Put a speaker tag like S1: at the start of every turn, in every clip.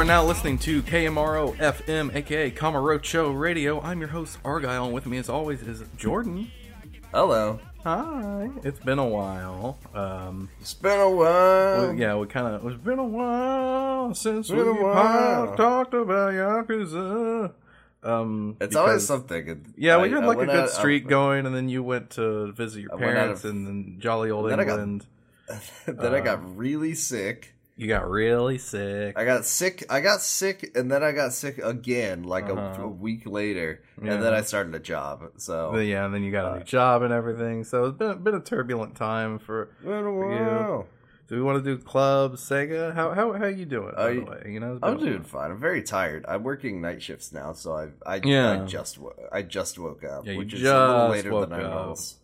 S1: Are now listening to KMRO FM, aka Kamurocho Radio. I'm your host, Argyle, and with me, as always, is Jordan.
S2: Hello.
S1: Hi. It's been a while. Um,
S2: It's been a while.
S1: we- yeah, we kind of. It's been a while since we
S2: while.
S1: talked about Yakuza. Um,
S2: It's
S1: because-
S2: always something.
S1: Yeah, we
S2: I-
S1: had like a good
S2: out-
S1: streak going, and then you went to visit your
S2: I
S1: parents
S2: of-
S1: and then jolly old
S2: Then I got-
S1: England.
S2: then I got really sick.
S1: You got really sick.
S2: I got sick. I got sick, and then I got sick again, like a-
S1: Uh-huh.
S2: a, week later,
S1: Yeah.
S2: and then I started a job. So
S1: But yeah, and then you got a new job and everything. So it's been, been a turbulent time for.
S2: a
S1: for you. Do we want to do club Sega? How how how you doing? By
S2: Are
S1: the
S2: you-
S1: way, you know,
S2: I'm doing fine. I'm very tired. I'm working night shifts now, so I I,
S1: Yeah.
S2: I just I just woke up,
S1: Yeah,
S2: which is a little later than I was.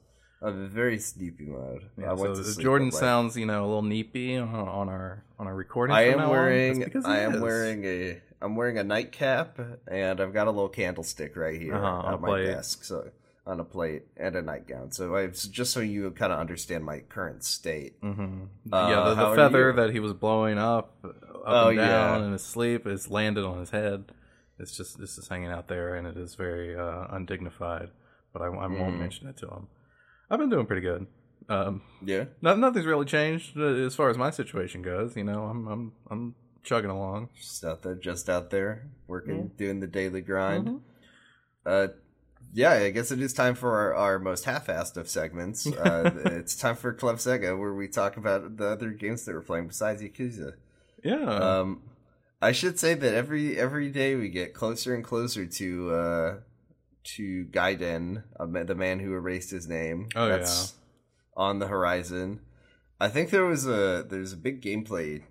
S2: I'm very sleepy mode.
S1: Yeah,
S2: I
S1: so Jordan sounds, you know, a little neepy on, on our on our recording.
S2: I am wearing
S1: That's because he
S2: I am
S1: is.
S2: wearing a I'm wearing a nightcap and I've got a little candlestick right here
S1: Uh-huh, on
S2: my
S1: plate.
S2: desk, so on a plate and a nightgown. So I just so you kind of understand my current state.
S1: Mhm.
S2: Uh,
S1: yeah, the, the feather that he was blowing up, up
S2: Oh,
S1: and down
S2: yeah.
S1: in his sleep is landed on his head. It's just this is hanging out there, and it is very uh, undignified. But I, I won't
S2: Mhm.
S1: mention it to him. I've been doing pretty good. Um,
S2: Yeah.
S1: no, nothing's really changed uh, as far as my situation goes. You know, I'm I'm I'm chugging along.
S2: Just out there, just out there working, doing the daily grind.
S1: Mhm.
S2: Uh, yeah, I guess it is time for our, our most half-assed of segments. Uh, it's time for Club Sega, where we talk about the other games that we're playing besides Yakuza.
S1: Yeah.
S2: Um, I should say that every every day we get closer and closer to uh, to Gaiden, the man who erased his name.
S1: Oh,
S2: That's on the horizon. I think there was a there's a big gameplay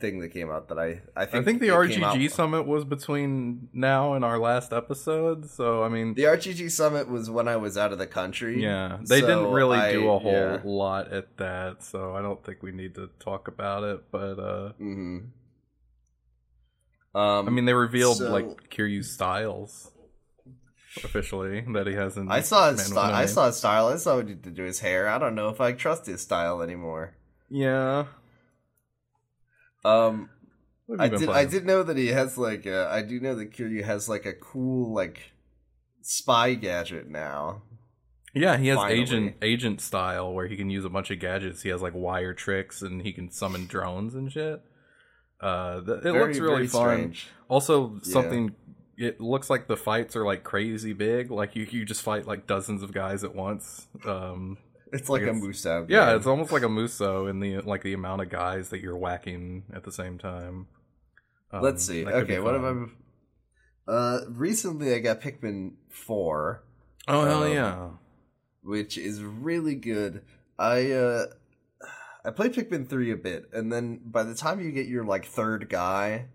S2: thing that came out that I I think
S1: I think the RGG summit was between now and our last episode. So I mean,
S2: The RGG summit was when I was out of the country.
S1: yeah, they didn't really
S2: I-
S1: do a whole
S2: yeah.
S1: lot at that. So I don't think we need to talk about it. But uh,
S2: hmm Um,
S1: I mean, they revealed
S2: so-
S1: like Kiryu's styles officially that he hasn't.
S2: I saw his style. I saw his style. I saw what he did to his hair. I don't know if I trust his style anymore.
S1: Yeah.
S2: Um, I did. I did know that he has like. A, I do know that Kiryu has like a cool like spy gadget now.
S1: Yeah, he has
S2: Finally.
S1: agent agent style where he can use a bunch of gadgets. He has like wire tricks and he can summon drones and shit. Uh, th- it
S2: Very,
S1: looks really fun.
S2: strange.
S1: Also,
S2: Yeah.
S1: something. It looks like the fights are like crazy big. Like you, you just fight like dozens of guys at once. Um,
S2: It's like a
S1: It's-
S2: Musa.
S1: yeah,
S2: game.
S1: it's almost like a muso in the like the amount of guys that you're whacking at the same time. Um,
S2: Let's see.
S1: that could be
S2: Okay, what have. I? Uh, recently I got Pikmin four.
S1: Oh hell
S2: um,
S1: yeah!
S2: which is really good. I uh, I played Pikmin three a bit, and then by the time you get your like third guy,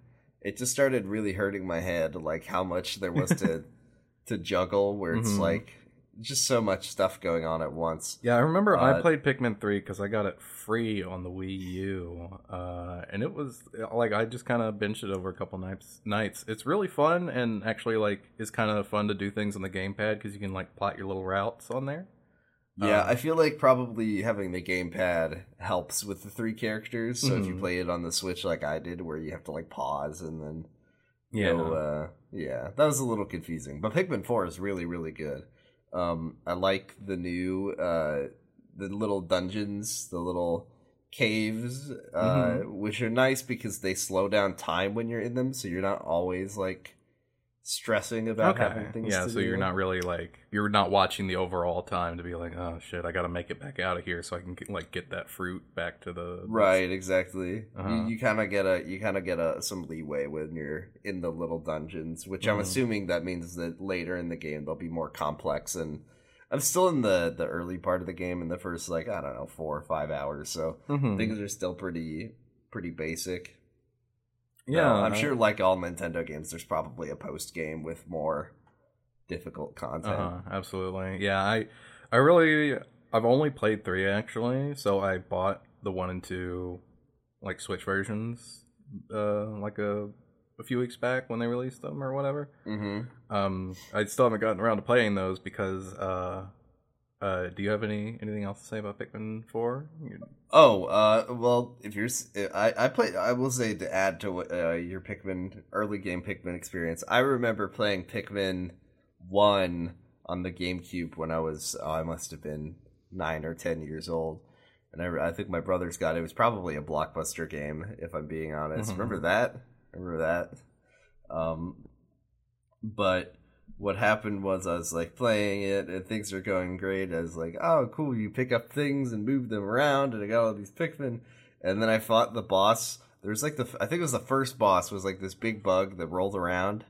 S2: it just started really hurting my head, like how much there was to to juggle. Where it's
S1: Mhm.
S2: like just so much stuff going on at once.
S1: Yeah, I remember I
S2: Uh,
S1: played Pikmin 3 because I got it free on the Wii U. Uh, and it was like I just kind of binged it over a couple nights. Nights. It's really fun and actually like it's kind of fun to do things on the gamepad because you can like plot your little routes on there.
S2: Yeah,
S1: Um,
S2: I feel like probably having the gamepad helps with the three characters. So if you
S1: Mhm.
S2: play it on the Switch like I did, where you have to like pause and then
S1: Yeah.
S2: go, uh, yeah, that was a little confusing. But Pikmin Four is really, really good. Um, I like the new, uh, the little dungeons, the little caves, uh,
S1: Mm-hmm.
S2: which are nice because they slow down time when you're in them, so you're not always like stressing about
S1: okay.
S2: having things.
S1: Yeah, so
S2: do.
S1: you're not really like you're not watching the overall time to be like, oh shit, I got to make it back out of here so I can get, like get that fruit back to the
S2: Right, exactly.
S1: Uh-huh.
S2: You, you kind of get a you kind of get a some leeway when you're in the little dungeons, which I'm
S1: Mhm.
S2: assuming that means that later in the game they'll be more complex. And I'm still in the the early part of the game in the first like I don't know four or five hours, so
S1: Mhm.
S2: things are still pretty pretty basic.
S1: Yeah,
S2: Uh, I'm sure like all Nintendo games, there's probably a post game with more difficult content.
S1: Uh-huh, absolutely. Yeah, I I really I've only played 3 actually, so I bought the 1 and 2 like Switch versions uh like a a few weeks back when they released them or whatever.
S2: Mm-hmm.
S1: Um I still haven't gotten around to playing those because uh Uh, do you have any anything else to say about Pikmin Four?
S2: Oh, uh, well, if you're, I, I play. I will say to add to uh, your Pikmin early game Pikmin experience. I remember playing Pikmin One on the GameCube when I was, oh, I must have been nine or ten years old, and I, I think my brothers got it. It was probably a blockbuster game, if I'm being honest.
S1: Mhm.
S2: Remember that? Remember that? Um, but what happened was I was like playing it and things were going great. I was like, oh, cool, you pick up things and move them around, and I got all these Pikmin. And then I fought the boss. There was like the, I think it was the first boss was like this big bug that rolled around.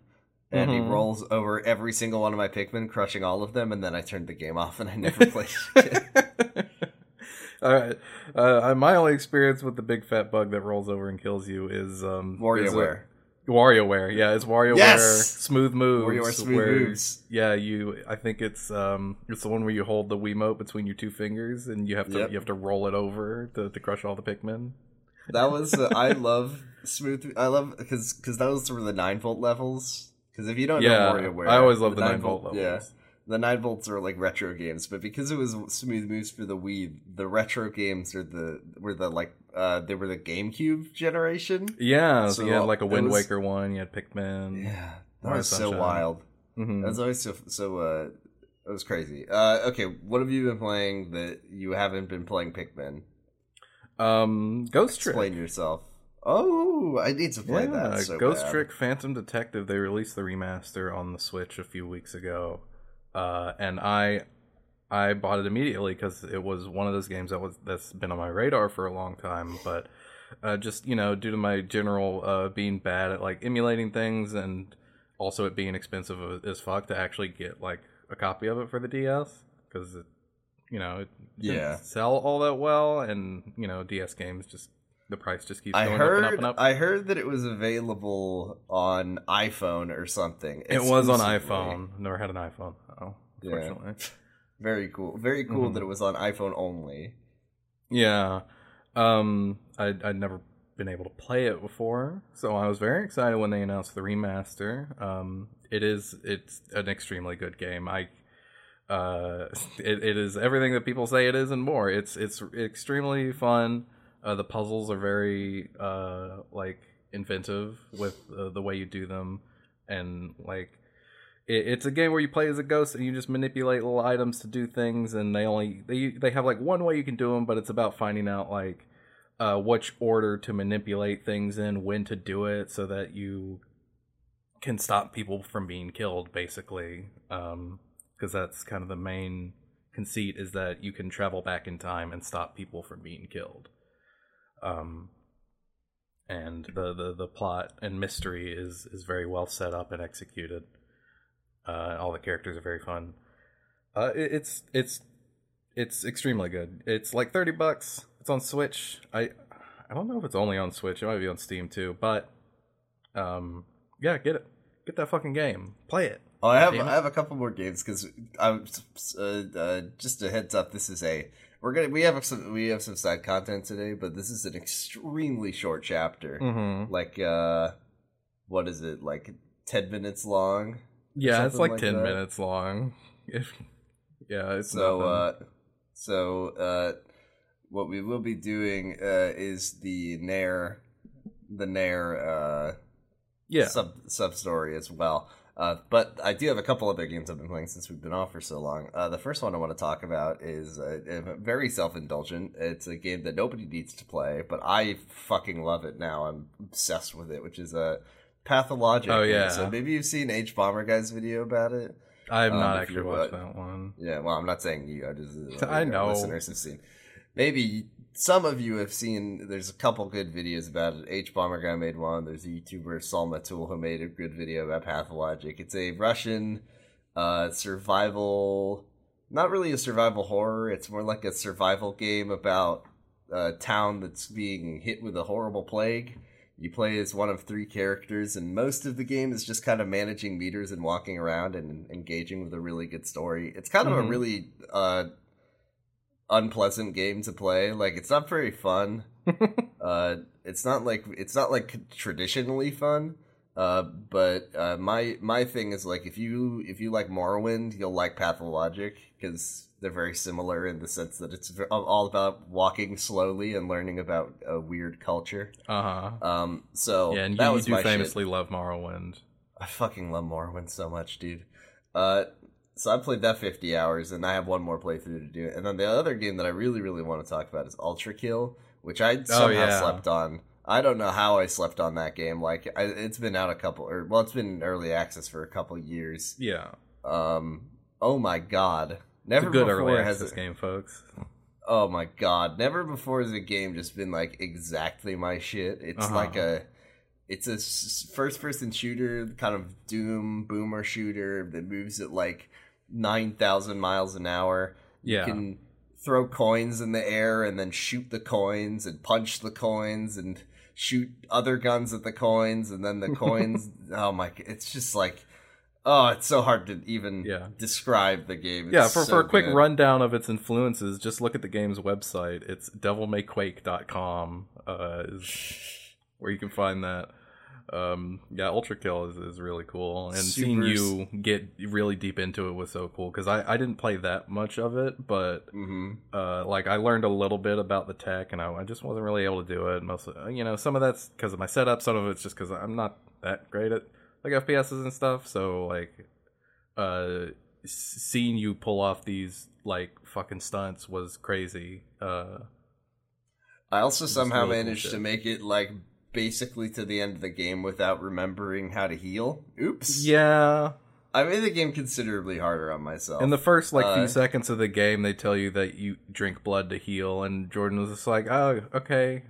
S2: And he
S1: Mhm.
S2: rolls over every single one of my Pikmin, crushing all of them. And then I turned the game off and I never played it again.
S1: All right. Uh, my only experience with the big fat bug that rolls over and kills you is um,
S2: WarioWare.
S1: WarioWare, yeah, it's WarioWare
S2: Yes!
S1: Smooth Moves.
S2: WarioWare Smooth
S1: where-
S2: Moves.
S1: Yeah, you. I think it's um, it's the one where you hold the Wiimote between your two fingers and you have to
S2: Yep.
S1: you have to roll it over to, to crush all the Pikmin.
S2: That was uh, I love smooth. I love because because those were the nine volt levels. Because if you don't
S1: yeah,
S2: know WarioWare,
S1: I always love the nine volt levels.
S2: Yeah, the nine volts are like retro games, but because it was smooth moves for the Wii, the retro games are the were the like uh they were the GameCube generation.
S1: Yeah, so
S2: So,
S1: you had like a Wind
S2: was-
S1: Waker one, you had Pikmin.
S2: Yeah, that was so wild.
S1: Mhm.
S2: That was always so so. uh It was crazy. Uh Okay, what have you been playing that you haven't been playing Pikmin?
S1: Um, Ghost Trick.
S2: Explain yourself. Oh, I need to play
S1: yeah,
S2: that. So
S1: Ghost
S2: bad.
S1: Trick Phantom Detective. They released the remaster on the Switch a few weeks ago, uh, and I I bought it immediately because it was one of those games that was that's been on my radar for a long time. But uh, just you know, due to my general uh, being bad at like emulating things, and also it being expensive as fuck to actually get like a copy of it for the DS because it you know it didn't
S2: Yeah.
S1: sell all that well, and you know DS games just the price just keeps
S2: I
S1: going
S2: heard
S1: up and up and up.
S2: I heard that it was available on iPhone or something.
S1: It was on iPhone. Never had an iPhone. Oh,
S2: Yeah.
S1: unfortunately.
S2: Very cool. Very cool
S1: Mhm.
S2: that it was on iPhone only.
S1: Yeah. Um, I'd, I'd never been able to play it before, so I was very excited when they announced the remaster. Um, it is it's an extremely good game. I uh, it, it is everything that people say it is and more. It's it's extremely fun. Uh, the puzzles are very uh like inventive with uh, the way you do them, and like it, it's a game where you play as a ghost and you just manipulate little items to do things and they only they they have like one way you can do them but it's about finding out like uh which order to manipulate things in when to do it so that you can stop people from being killed basically. Um because that's kind of the main conceit is that you can travel back in time and stop people from being killed um and the, the the plot and mystery is is very well set up and executed uh, all the characters are very fun. Uh, it, it's it's it's extremely good. It's like thirty bucks. It's on Switch. I I don't know if it's only on Switch. It might be on Steam too. But um, yeah, get it. Get that fucking game. Play it.
S2: Oh, I have I have a couple more games because I'm uh, uh, just a heads up. This is a we're gonna we have some we have some side content today, but this is an extremely short chapter.
S1: Mm-hmm.
S2: Like uh, what is it? Like ten minutes long.
S1: Yeah, it's like,
S2: like
S1: ten
S2: that.
S1: minutes long. Yeah, it's
S2: So uh, so uh, what we will be doing uh, is the Nair, the Nair uh,
S1: yeah.
S2: sub sub story as well. Uh, but I do have a couple other games I've been playing since we've been off for so long. Uh, the first one I want to talk about is uh, uh, very self indulgent. It's a game that nobody needs to play, but I fucking love it now. I'm obsessed with it, which is a pathologic.
S1: Oh, yeah.
S2: So maybe you've seen Hbomberguy's video about it.
S1: I have
S2: um,
S1: not actually watched that one.
S2: Yeah, well, I'm not saying you. I just uh,
S1: I know.
S2: listeners have seen. Maybe some of you have seen. There's a couple good videos about it. Hbomberguy made one. There's a YouTuber Salma Tool who made a good video about Pathologic. It's a Russian uh, survival, not really a survival horror. It's more like a survival game about a town that's being hit with a horrible plague. You play as one of three characters, and most of the game is just kind of managing meters and walking around and engaging with a really good story. It's kind of a
S1: Mhm.
S2: really uh, unpleasant game to play. Like it's not very fun. uh, it's not like it's not like traditionally fun. Uh, but uh, my my thing is like if you if you like Morrowind, you'll like Pathologic because they're very similar in the sense that it's all about walking slowly and learning about a weird culture.
S1: Uh huh.
S2: Um, so
S1: Yeah, and
S2: that
S1: you, you
S2: was
S1: do
S2: my shit.
S1: famously love Morrowind.
S2: I fucking love Morrowind so much, dude. Uh, so I played that 50 hours, and I have one more playthrough to do. And then the other game that I really, really want to talk about is Ultra Kill, which I somehow
S1: Oh, yeah.
S2: slept on. I don't know how I slept on that game. Like, I, it's been out a couple, or well, it's been in early access for a couple years.
S1: Yeah,
S2: Um, oh my god, never
S1: a good
S2: before
S1: early
S2: has
S1: access
S2: it,
S1: game, folks.
S2: Oh my god, never before has a game just been like exactly my shit. It's
S1: Uh-huh.
S2: like a it's a first person shooter, kind of doom boomer shooter that moves at like 9,000 miles an hour.
S1: Yeah,
S2: You can throw coins in the air and then shoot the coins and punch the coins and shoot other guns at the coins and then the coins oh my it's just like oh it's so hard to even
S1: Yeah.
S2: describe the game.
S1: yeah. For,
S2: so
S1: for a quick
S2: good.
S1: rundown of its influences, just look at the game's website. It's devilmayquake.com uh, is where you can find that. Um, yeah, Ultra Kill is, is really cool, and seeing you get really deep into it was so cool because I, I didn't play that much of it, but
S2: Mhm.
S1: uh, like I learned a little bit about the tech, and I, I just wasn't really able to do it. Mostly, uh, you know, some of that's because of my setup, some of it's just because I'm not that great at like FPSs and stuff. So like, uh, seeing you pull off these like fucking stunts was crazy. Uh,
S2: I also somehow
S1: really
S2: managed to make it like basically to the end of the game without remembering how to heal. Oops.
S1: yeah,
S2: I made the game considerably harder on myself.
S1: in the first like
S2: Uh,
S1: few seconds of the game, they tell you that you drink blood to heal, and Jordan was just like, "Oh, okay."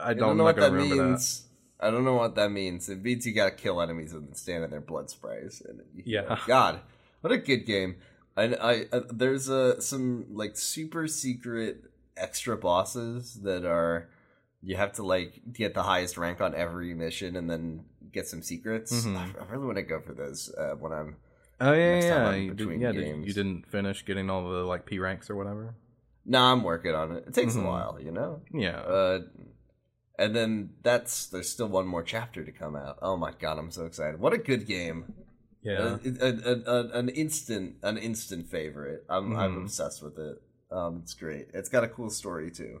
S1: I
S2: I
S1: don't,
S2: don't know what that means. I don't know what that means. It means you gotta kill enemies and stand in their blood sprays. And
S1: Yeah.
S2: God, what a good game. I, I uh, there's uh, some like super secret extra bosses that are you have to like get the highest rank on every mission and then get some secrets.
S1: Mhm.
S2: I, I really want to go for those uh, when I'm
S1: Oh yeah,
S2: Next time
S1: yeah.
S2: I'm
S1: You, did,
S2: between
S1: yeah
S2: games.
S1: you didn't finish getting all the like P ranks or whatever.
S2: No, I'm working on it. It takes
S1: Mhm.
S2: a while, you know.
S1: Yeah,
S2: Uh, and then that's there's still one more chapter to come out. Oh my god, I'm so excited! What a good game!
S1: yeah.
S2: A- a- a- an instant, an instant favorite. I'm I'm
S1: Mhm.
S2: obsessed with it. Um, it's great. It's got a cool story too.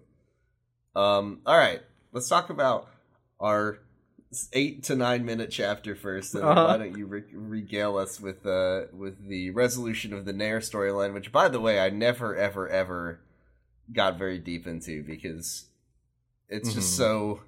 S2: Um, all right, let's talk about our eight to nine minute chapter first. And
S1: Uh-huh.
S2: why don't you re- regale us with uh with the resolution of the Nair storyline? Which, by the way, I never, ever, ever got very deep into because it's just
S1: Mhm.
S2: so.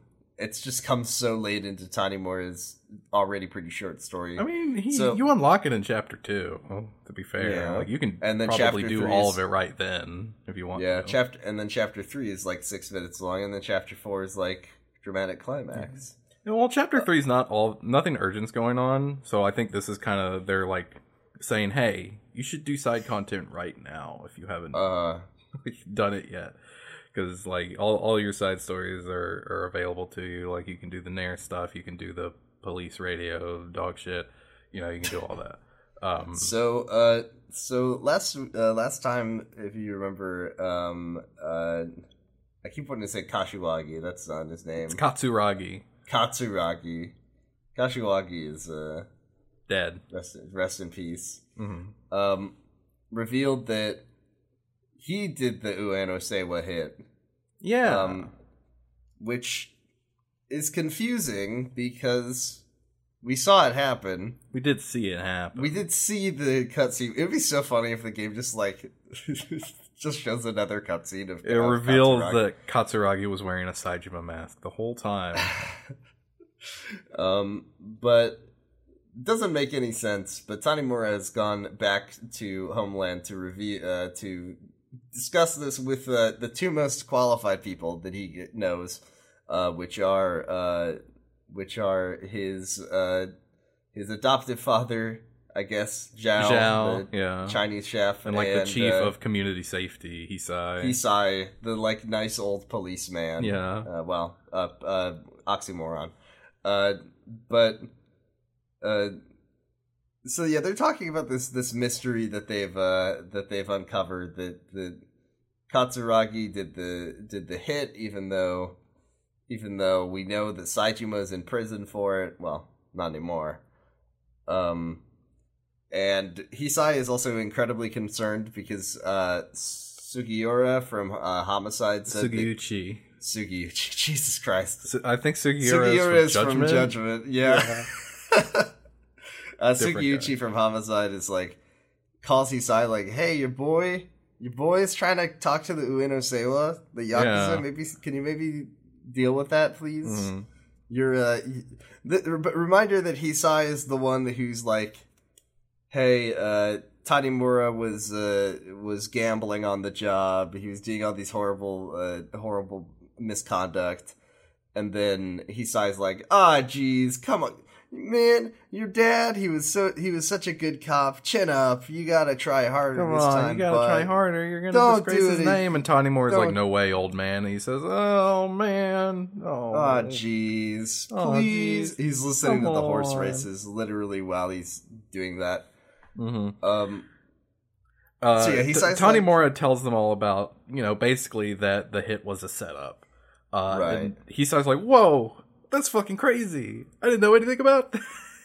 S2: It's just comes so late into Tanimura's already pretty short story.
S1: I mean, he,
S2: so-
S1: you unlock it in chapter two. Well, to be fair,
S2: Yeah.
S1: like you can
S2: And then
S1: probably
S2: chapter
S1: do all
S2: is-
S1: of it right then if you want.
S2: Yeah,
S1: to.
S2: chapter and then chapter three is like six minutes long, and then chapter four is like dramatic climax.
S1: Yeah, well, chapter three is not all nothing urgent's going on, so I think this is kind of they're like saying, "Hey, you should do side content right now if you haven't
S2: Uh,
S1: done it yet." Because like all, all your side stories are, are available to you. Like you can do the Nair stuff, you can do the police radio dog shit. You know, you can do all that. Um,
S2: so uh, so last uh, last time, if you remember, um, uh, I keep wanting to say Kashiwagi. That's not his name.
S1: it's Katsuragi
S2: Katsuragi. Kashiwagi is uh,
S1: dead.
S2: rest rest in peace.
S1: hmm
S2: Um, revealed that he did the Ueno Seiwa hit.
S1: Yeah.
S2: um, which is confusing because we saw it happen.
S1: we did see it happen.
S2: We did see the cutscene. It'd be so funny if the game just like just shows another cutscene of
S1: It
S2: of
S1: reveals
S2: Katsuragi.
S1: that Katsuragi was wearing a Saejima mask the whole time.
S2: um, but doesn't make any sense. But Tanimura has gone back to Homeland to review uh, to discuss this with uh, the two most qualified people that he knows, uh, which are uh, which are his uh, his adoptive father, I guess, Zhao,
S1: Zhao, yeah.
S2: Chinese chef,
S1: and like the chief
S2: uh,
S1: of community safety, Hisai.
S2: Hisai, the like nice old policeman.
S1: yeah.
S2: Uh, well, uh, uh, oxymoron. Uh, but, uh, so yeah, they're talking about this this mystery that they've uh that they've uncovered that that Katsuragi did the did the hit, even though even though we know that Saejima's in prison for it. Well, not anymore. Um, and Hisai is also incredibly concerned because uh, Sugiura from uh, Homicide said that-
S1: Sugiuchi.
S2: Sugiuchi. Jesus Christ.
S1: I think Sugiura,
S2: Sugiura
S1: is
S2: is
S1: from
S2: from
S1: Judgment.
S2: Judgment. Yeah. uh, from Homicide is like calls Hisai like, "Hey, your boy, your boy is trying to talk to the Ueno Seiwa, the yakuza.
S1: Yeah.
S2: Maybe can you maybe deal with that, please?
S1: Mhm.
S2: You're uh, the, re- reminder that Hisai is the one who's like, "Hey, uh." Tanimura was uh, was gambling on the job. He was doing all these horrible uh, horrible misconduct, and then he sighs like, "Ah, jeez, come on, man, your dad. He was so he was such a good cop. Chin up. You gotta try harder
S1: Come
S2: this
S1: on,
S2: time.
S1: you gotta
S2: bud."
S1: try harder. You're gonna
S2: Don't
S1: disgrace
S2: do
S1: his name. And Tony Moore is like, "No way, old man." And he says, "Oh man, oh,
S2: Ah, jeez,
S1: Aw,
S2: please.
S1: jeez.
S2: He's listening
S1: Come
S2: to the horse
S1: on.
S2: races literally while he's doing that.
S1: Mhm.
S2: Um,
S1: Uh,
S2: So, yeah, he
S1: T- Tony
S2: like-
S1: Mora tells them all about, you know, basically that the hit was a setup. Uh,
S2: Right.
S1: And he starts like, "Whoa, that's fucking crazy! I didn't know anything about."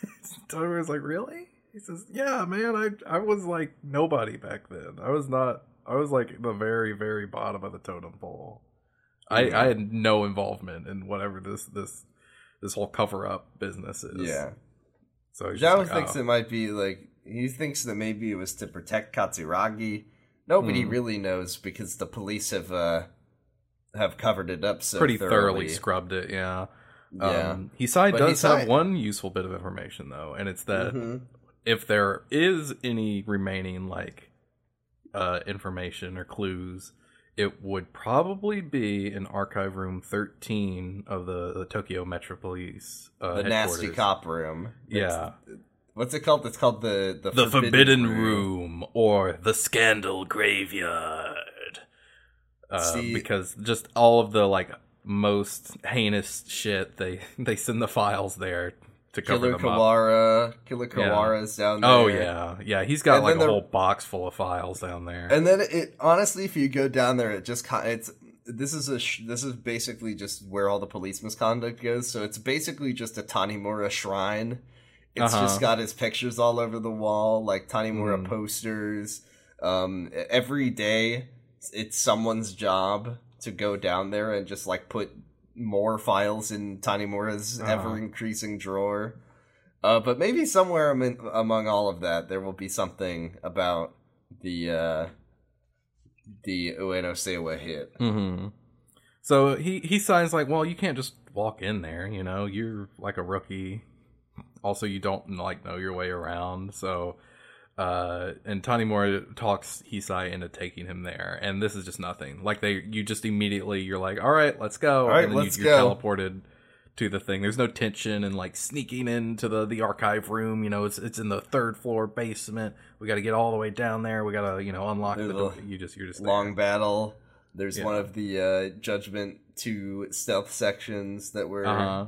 S1: Tony Mora's like, "Really?" He says, "Yeah, man. I I was like nobody back then. I was not. I was like the very very bottom of the totem pole. I. I had no involvement in whatever this this this whole cover up business is.
S2: yeah.
S1: So
S2: Zhao
S1: like,
S2: thinks
S1: oh.
S2: it might be like he thinks that maybe it was to protect Katsuragi. Nobody
S1: Hmm.
S2: really knows because the police have uh have covered it up so
S1: pretty thoroughly
S2: thoroughly.
S1: scrubbed it. Yeah.
S2: Yeah.
S1: Um, Hisai
S2: But
S1: does
S2: Hisai-
S1: have one useful bit of information though, and it's that
S2: Mhm.
S1: if there is any remaining like uh, information or clues, it would probably be in archive room thirteen of the, the Tokyo Metro Police. Uh,
S2: the nasty cop room.
S1: Yeah,
S2: What's it called? It's called the the,
S1: the Forbidden, room. or the Scandal Graveyard. Uh,
S2: See-
S1: because just all of the like most heinous shit, they they send the files there to cover
S2: Killer
S1: them up.
S2: Kawara. Killer
S1: Yeah.
S2: Kawara's down there.
S1: Oh yeah, yeah. He's got
S2: And
S1: like a
S2: the-
S1: whole box full of files down there.
S2: And then it honestly, if you go down there, it just kind it's this is a sh- this is basically just where all the police misconduct goes. So it's basically just a Tanimura shrine. It's
S1: Uh-huh.
S2: just got his pictures all over the wall, like Tanimura
S1: Mhm.
S2: posters. Um, every day, it's someone's job to go down there and just like put more files in Tanimura's
S1: Uh-huh.
S2: ever increasing drawer. Uh, but maybe somewhere among, among all of that, there will be something about the uh, the Ueno Seiwa hit.
S1: hmm So he he signs like, well, you can't just walk in there. You know, you're like a rookie. Also, you don't like know your way around. So, uh, and Tanimura talks Hisai into taking him there, and this is just nothing. Like they, you just immediately you're like, all right, let's go.
S2: All right,
S1: and then
S2: let's
S1: you, you're
S2: go.
S1: teleported to the thing. There's no tension and like sneaking into the the archive room. You know, it's it's in the third floor basement. We got to get all the way down there. We got to you know unlock
S2: There's
S1: the door. You just you're just there.
S2: Long battle. There's
S1: Yeah.
S2: one of the uh, Judgment Two stealth sections that were
S1: Uh-huh.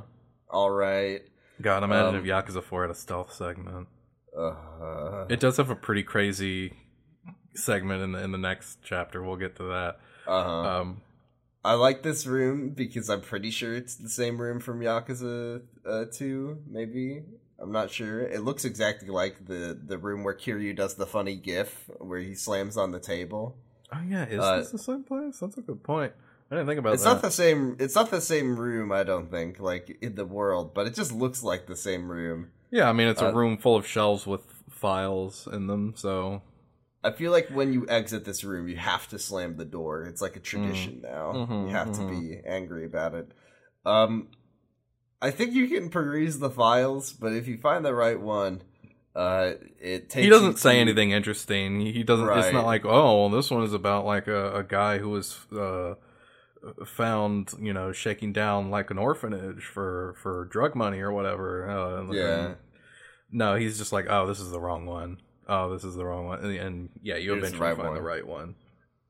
S2: all right.
S1: God, imagine
S2: Um,
S1: if Yakuza 4 had a stealth segment.
S2: Uh,
S1: It does have a pretty crazy segment in the in the next chapter. We'll get to that.
S2: uh-huh.
S1: Um,
S2: I like this room because I'm pretty sure it's the same room from Yakuza uh, 2, maybe. I'm not sure. It looks exactly like the, the room where Kiryu does the funny gif where he slams on the table.
S1: oh yeah, is
S2: Uh,
S1: this the same place? That's a good point. I didn't think about
S2: It's
S1: that.
S2: not the same it's not the same room, I don't think, like in the world, but it just looks like the same room.
S1: Yeah, I mean it's a
S2: uh,
S1: room full of shelves with files in them. So
S2: I feel like when you exit this room, you have to slam the door. It's like a tradition now.
S1: Mhm,
S2: you have
S1: mhm.
S2: to be angry about it. Um, I think you can peruse the files, but if you find the right one, uh, it takes.
S1: he doesn't say
S2: to-
S1: anything interesting. He doesn't. It's not like oh, well, this one is about like a, a guy who was uh, found, you know, shaking down like an orphanage for for drug money or whatever. Uh, and-
S2: Yeah.
S1: No, he's just like, oh, this is the wrong one. Oh, this is the wrong one. And, and yeah, you
S2: Here's the
S1: eventually
S2: right
S1: find the right one.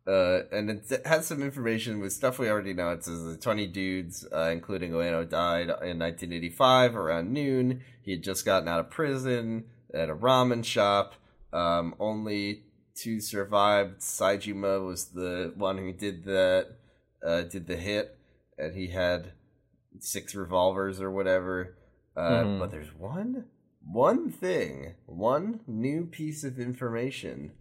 S2: Uh, and it has some information with stuff we already know. It says the 20 dudes, uh, including Ueno, died in 1985 around noon. He had just gotten out of prison at a ramen shop. Um, only two survived. Saejima was the one who did that, uh, did the hit, and he had six revolvers or whatever. Uh,
S1: Mhm.
S2: But there's one one thing, one new piece of information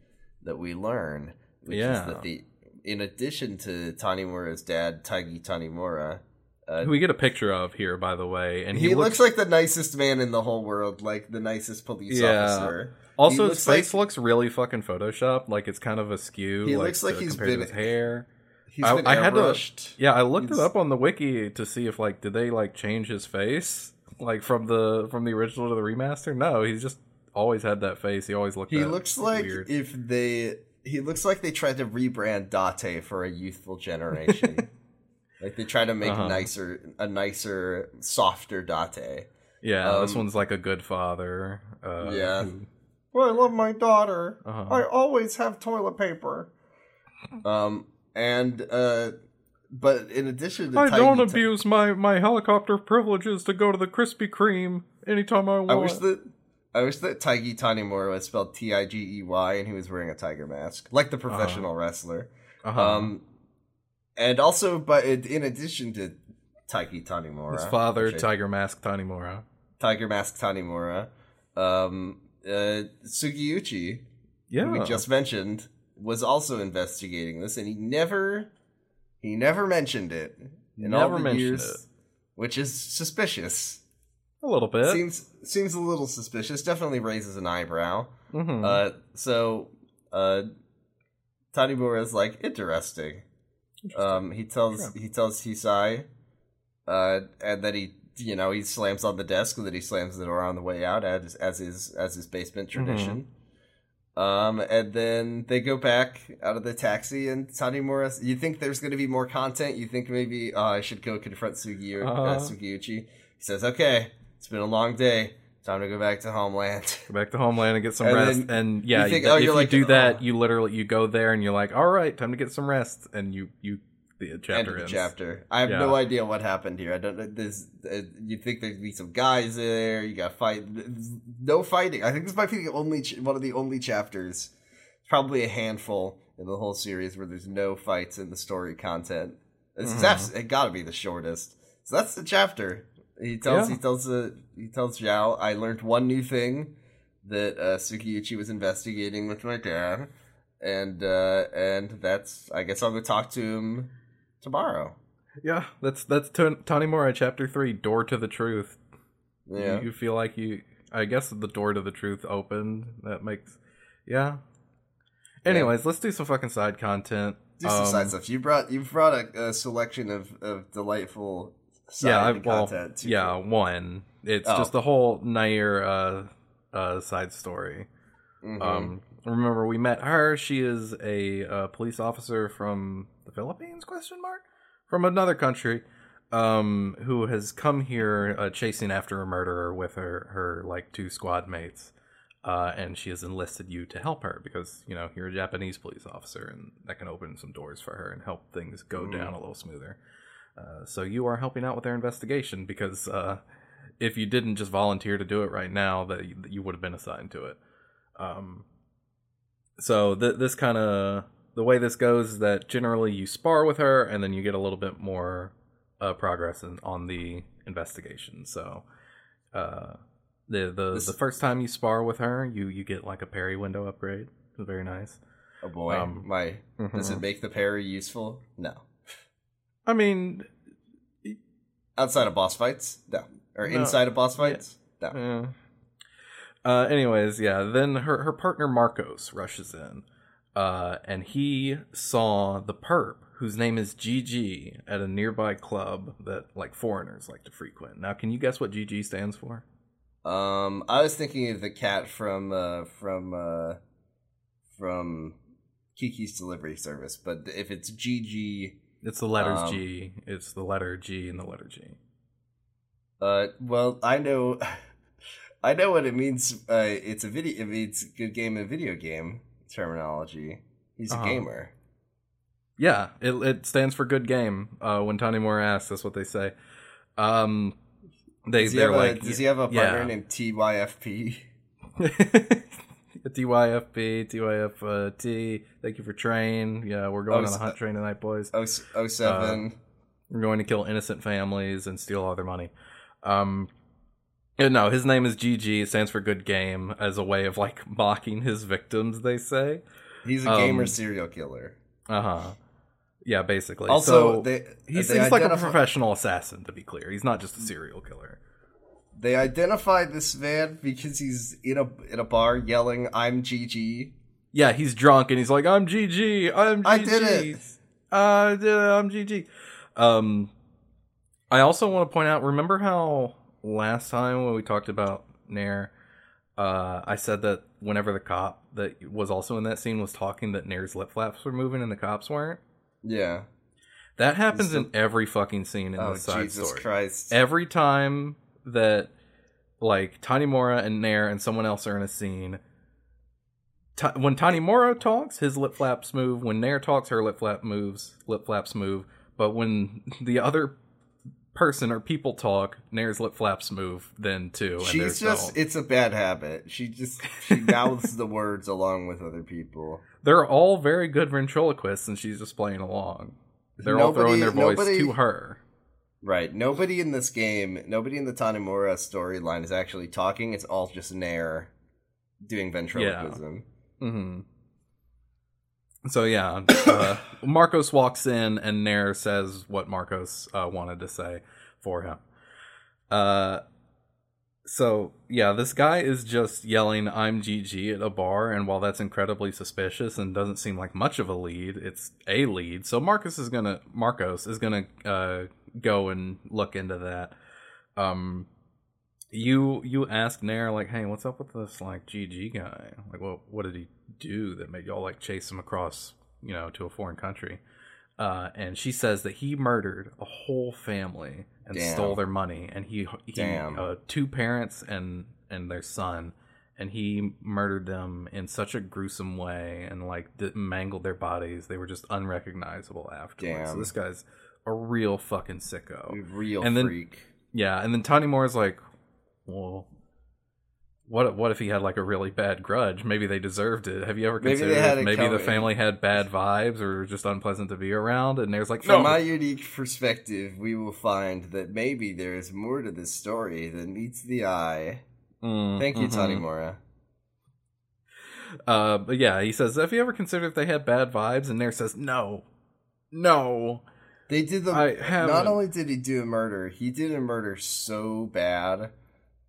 S2: that we learn, which
S1: Yeah.
S2: is that the in addition to Tanimura's dad, Taigi Tanimura, uh,
S1: we get a picture of here, by the way, and
S2: he, looks, like the nicest man in the whole world, like the nicest police
S1: Yeah.
S2: officer.
S1: Also,
S2: he
S1: his
S2: looks
S1: face
S2: like-
S1: looks really fucking photoshopped. Like it's kind of askew.
S2: He looks like he's been-
S1: his hair.
S2: He's
S1: I-
S2: been
S1: I had to- Yeah, I looked
S2: He's-
S1: it up on the wiki to see if like did they like change his face like from the from the original to the remaster? No, he's just always had that face. He always looked.
S2: He
S1: that
S2: looks like
S1: weird.
S2: if they. He looks like they tried to rebrand Date for a youthful generation. like they try to make
S1: Uh-huh.
S2: nicer, a nicer, softer Date.
S1: yeah, this
S2: um,
S1: one's like a good father. Uh,
S2: Yeah.
S1: who-
S2: Well, I love my daughter.
S1: Uh-huh.
S2: always have toilet paper. Um, and uh, but in addition to
S1: I don't
S2: Taigi-
S1: abuse my my helicopter privileges to go to the Krispy Kreme anytime I want.
S2: I wish that I wish that Taigi Tanimura was spelled T I G E Y and he was wearing a tiger mask, like the professional wrestler.
S1: uh-huh.
S2: Um, and also, but in in addition to Taiki Tanimura,
S1: his father,
S2: which I-
S1: Tiger Mask Tanimura.
S2: Tiger Mask Tanimura, um, uh, Sugiuchi,
S1: Yeah,
S2: we just mentioned, was also investigating this, and he never, he never mentioned it in all the
S1: mentioned
S2: years,
S1: it.
S2: which is suspicious.
S1: a little bit.
S2: Seems seems a little suspicious. Definitely raises an eyebrow.
S1: Mhm.
S2: Uh, so, uh, Tanimura is like interesting. Um, he tells
S1: Sure.
S2: he tells Hisai, uh, and then he you know he slams on the desk, and then he slams the door on the way out, as as his as his basement
S1: Mm-hmm.
S2: Um, and then they go back out of the taxi, and Tanimura. You think there's going to be more content? You think maybe uh, I should go confront Sugiu- uh,
S1: Uh-huh.
S2: Sugiuchi? He says, "Okay, it's been a long day. Time to go back to homeland."
S1: Go back to homeland and get some
S2: And
S1: rest. And yeah,
S2: you think,
S1: th-
S2: oh,
S1: if you
S2: like,
S1: do that,
S2: oh.
S1: you literally you go there and you're like, all right, time to get some rest, and you you the
S2: end
S1: chapter
S2: of the
S1: ends.
S2: chapter. I have
S1: Yeah.
S2: no idea what happened here. I don't know. There's, uh, you think there'd be some guys there? You got fight. No fighting. I think this might be the only ch- one of the only chapters. Probably a handful in the whole series where there's no fights in the story content. It's
S1: Mhm.
S2: abs- it got to be the shortest. So that's the chapter. He tells
S1: Yeah.
S2: he tells uh, he tells Zhao, I learned one new thing that uh, Sugiuchi was investigating with my dad, and uh, and that's I guess I'll go talk to him tomorrow.
S1: Yeah, that's that's T- Tanimura chapter three, door to the truth.
S2: Yeah.
S1: You, you feel like you, I guess the door to the truth opened. That makes, yeah. Anyways, let's do some fucking side content.
S2: Do some
S1: Um,
S2: side stuff. You brought you brought a, a selection of, of delightful side
S1: yeah, I, well,
S2: content. to-
S1: yeah, one. It's
S2: Oh.
S1: just the whole Nair uh, uh, side story.
S2: Mhm.
S1: Um, remember, we met her. She is a uh, police officer from the Philippines? Question mark from another country, um, who has come here uh, chasing after a murderer with her her like two squad mates, uh, and she has enlisted you to help her because you know you're a Japanese police officer, and that can open some doors for her and help things go
S2: Mhm.
S1: down a little smoother. Uh, so you are helping out with their investigation because uh, if you didn't just volunteer to do it right now, that you, you would have been assigned to it. Um, so th- this kind of the way this goes is that generally you spar with her, and then you get a little bit more uh, progress in, on the investigation. So uh, the the
S2: This-
S1: the first time you spar with her, you you get like a parry window upgrade. It's very nice.
S2: oh boy,
S1: um,
S2: my does
S1: Mhm.
S2: it make the parry useful? No.
S1: I mean,
S2: Outside of boss fights, no. Or
S1: No.
S2: inside of boss fights, no.
S1: Eh. Uh, anyways, yeah. Then her her partner Marcos rushes in, uh, and he saw the perp, whose name is GG, at a nearby club that like foreigners like to frequent. Now, can you guess what GG stands for?
S2: Um, I was thinking of the cat from uh from uh from Kiki's Delivery Service, but if it's GG,
S1: It's the letters
S2: Um,
S1: G. It's the letter G and the letter G.
S2: uh, well, I know, I know what it means. Uh, it's a video. It means good game and video game terminology. He's a
S1: Uh-huh.
S2: gamer.
S1: Yeah, it it stands for good game. Uh, when Tony Moore asks, that's what they say. Um, they
S2: Does he,
S1: they're
S2: have a, does he have a partner
S1: yeah.
S2: named TYFP?
S1: TYFB, TYFT. Thank you for train. Yeah, we're going
S2: Oh,
S1: on a hunt train tonight, boys.
S2: Oh, oh seven.
S1: We're going to kill innocent families and steal all their money. Um, Uh, no, his name is GG. It stands for good game as a way of like mocking his victims. They say.
S2: He's a
S1: Um,
S2: gamer serial killer.
S1: Uh huh. Yeah, basically.
S2: Also,
S1: so
S2: they
S1: he's,
S2: they
S1: he's like a professional assassin. To be clear, he's not just a serial killer.
S2: They identified this man because he's in a in a bar yelling, "I'm GG."
S1: Yeah, he's drunk and he's like, "I'm GG. I'm GG.
S2: I did it."
S1: I did it. I'm GG." Um, I also want to point out. Remember how last time when we talked about Nair, uh, I said that whenever the cop that was also in that scene was talking, that Nair's lip flaps were moving and the cops weren't.
S2: Yeah.
S1: That happens in every fucking scene in
S2: Oh
S1: the side
S2: Jesus
S1: story.
S2: Christ!
S1: Every time that like Tanimura and Nair and someone else are in a scene, Ta- when Tanimura talks, his lip flaps move. When Nair talks, her lip flap moves. Lip flaps move. But when the other person or people talk, Nair's lip flaps move then too. And
S2: She's just it's a bad habit. She just she mouths the words along with other people.
S1: they're all very good ventriloquists, and she's just playing along. They're all throwing their voice
S2: nobody-
S1: to her.
S2: Right. Nobody in this game, nobody in the Tanimura storyline is actually talking. It's all just Nair doing ventriloquism.
S1: hmm So yeah, uh, Marcos walks in and Nair says what Marcos uh, wanted to say for him. Uh, so yeah, this guy is just yelling "I'm GG" at a bar, and while that's incredibly suspicious and doesn't seem like much of a lead, it's a lead. So Marcus is gonna Marcos is gonna uh, go and look into that. Um, you you ask Nair like, hey, what's up with this like GG guy? Like, what what did he do that made y'all like chase him across, you know, to a foreign country? Uh, and she says that he murdered a whole family and
S2: Damn.
S1: stole their money, and he he
S2: Damn.
S1: uh, two parents and and their son, and he murdered them in such a gruesome way and like d- mangled their bodies. They were just unrecognizable afterwards. So this guy's a real fucking sicko.
S2: Real
S1: And then-
S2: freak.
S1: Yeah, and then Tony Moore is like, well, what what if he had like a really bad grudge? Maybe they deserved it. Have you ever
S2: Maybe
S1: considered maybe the family had bad vibes or just unpleasant to be around? And there's like,
S2: From
S1: no,
S2: my unique perspective, we will find that maybe there is more to this story than meets the eye.
S1: Mm,
S2: Thank you,
S1: mhm.
S2: Tanimura.
S1: Uh, but yeah, he says, have you ever considered if they had bad vibes? And Nair says, no, no,
S2: They did the. Not only did he do a murder, he did a murder so bad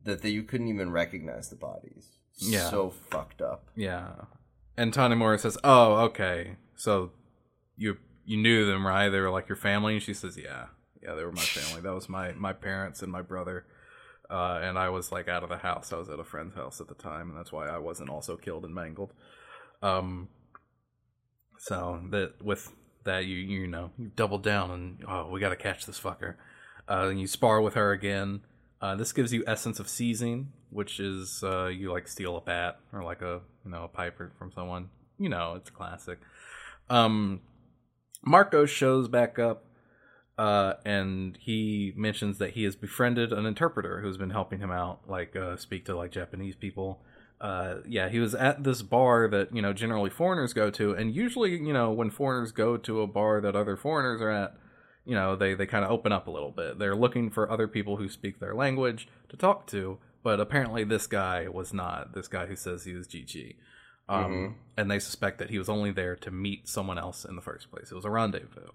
S2: that they, you couldn't even recognize the bodies.
S1: Yeah.
S2: So fucked up.
S1: Yeah. And Tony Moore says, "Oh, okay. So you you knew them, right? They were like your family." And she says, "Yeah, yeah, they were my family. That was my my parents and my brother." Uh, and I was like out of the house. I was at a friend's house at the time, and that's why I wasn't also killed and mangled. Um. So that with that, you you know you double down and oh, we got to catch this fucker. Uh, and you spar with her again. Uh, this gives you essence of seizing, which is uh, you like steal a bat or like a you know a pipe from someone. You know, it's classic. Um, Marco shows back up, uh, and he mentions that he has befriended an interpreter who's been helping him out, like uh, speak to like Japanese people. Uh, yeah, he was at this bar that you know generally foreigners go to, and usually you know when foreigners go to a bar that other foreigners are at, you know they they kind of open up a little bit. They're looking for other people who speak their language to talk to, but apparently this guy was not. This guy who says he was GG. Um,
S2: Mhm.
S1: And they suspect that he was only there to meet someone else in the first place. It was a rendezvous.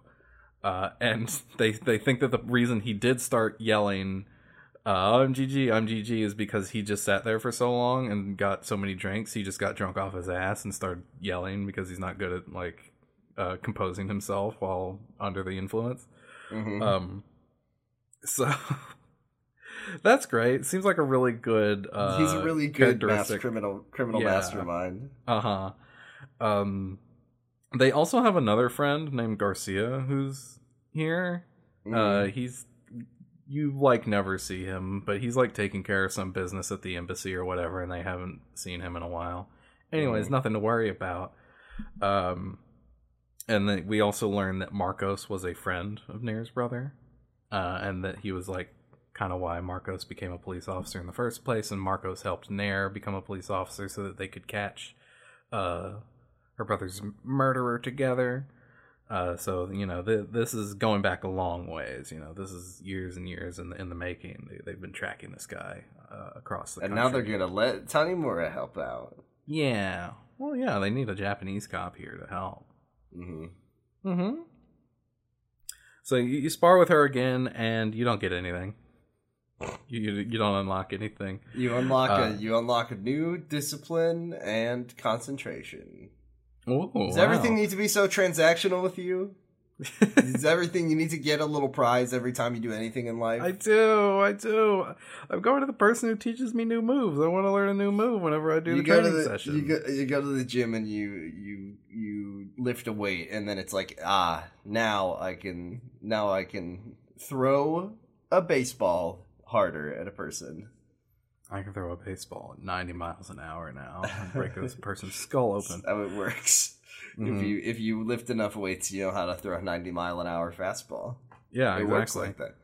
S1: Uh, and they, they think that the reason he did start yelling, uh, I'm GG, I'm GG, is because he just sat there for so long and got so many drinks. He just got drunk off his ass and started yelling because he's not good at, like, uh, composing himself while under the influence.
S2: Mhm.
S1: Um, so that's great. Seems like a really good. Uh,
S2: He's a really good mass criminal criminal
S1: Yeah.
S2: mastermind.
S1: Uh huh. Um, they also have another friend named Garcia who's here. Uh,
S2: Mhm.
S1: he's you like never see him, but he's like taking care of some business at the embassy or whatever, and they haven't seen him in a while. Anyways,
S2: Mhm.
S1: nothing to worry about. Um, and then we also learned that Marcos was a friend of Nair's brother, uh, and that he was like kind of why Marcos became a police officer in the first place, and Marcos helped Nair become a police officer so that they could catch uh, her brother's murderer together. Uh, so you know, th- this is going back a long ways. You know, this is years and years in the in the making. They, they've been tracking this guy uh, across the. Country.
S2: And
S1: country.
S2: now they're gonna let Tanimura help out.
S1: Yeah. Well, yeah, they need a Japanese cop here to help.
S2: Hmm
S1: Mm-hmm. So you, you spar with her again, and you don't get anything. You you, you don't unlock anything.
S2: You unlock
S1: Uh,
S2: a you unlock a new discipline and concentration.
S1: Ooh,
S2: Does
S1: wow.
S2: everything need to be so transactional with you? Does everything you need to get a little prize every time you do anything in life?
S1: I do, I do. I'm going to the person who teaches me new moves. I want to learn a new move whenever I do
S2: you
S1: the
S2: go to
S1: training
S2: the
S1: session.
S2: you go you go to the gym and you you you lift a weight and then it's like ah now I can now I can throw a baseball harder at a person.
S1: I can throw a baseball at 90 miles an hour now and break this person's skull open.
S2: That's how it works.
S1: Mhm.
S2: If you if you lift enough weights, you know how to throw a ninety mile an hour fastball.
S1: Yeah,
S2: it
S1: exactly.
S2: works like that.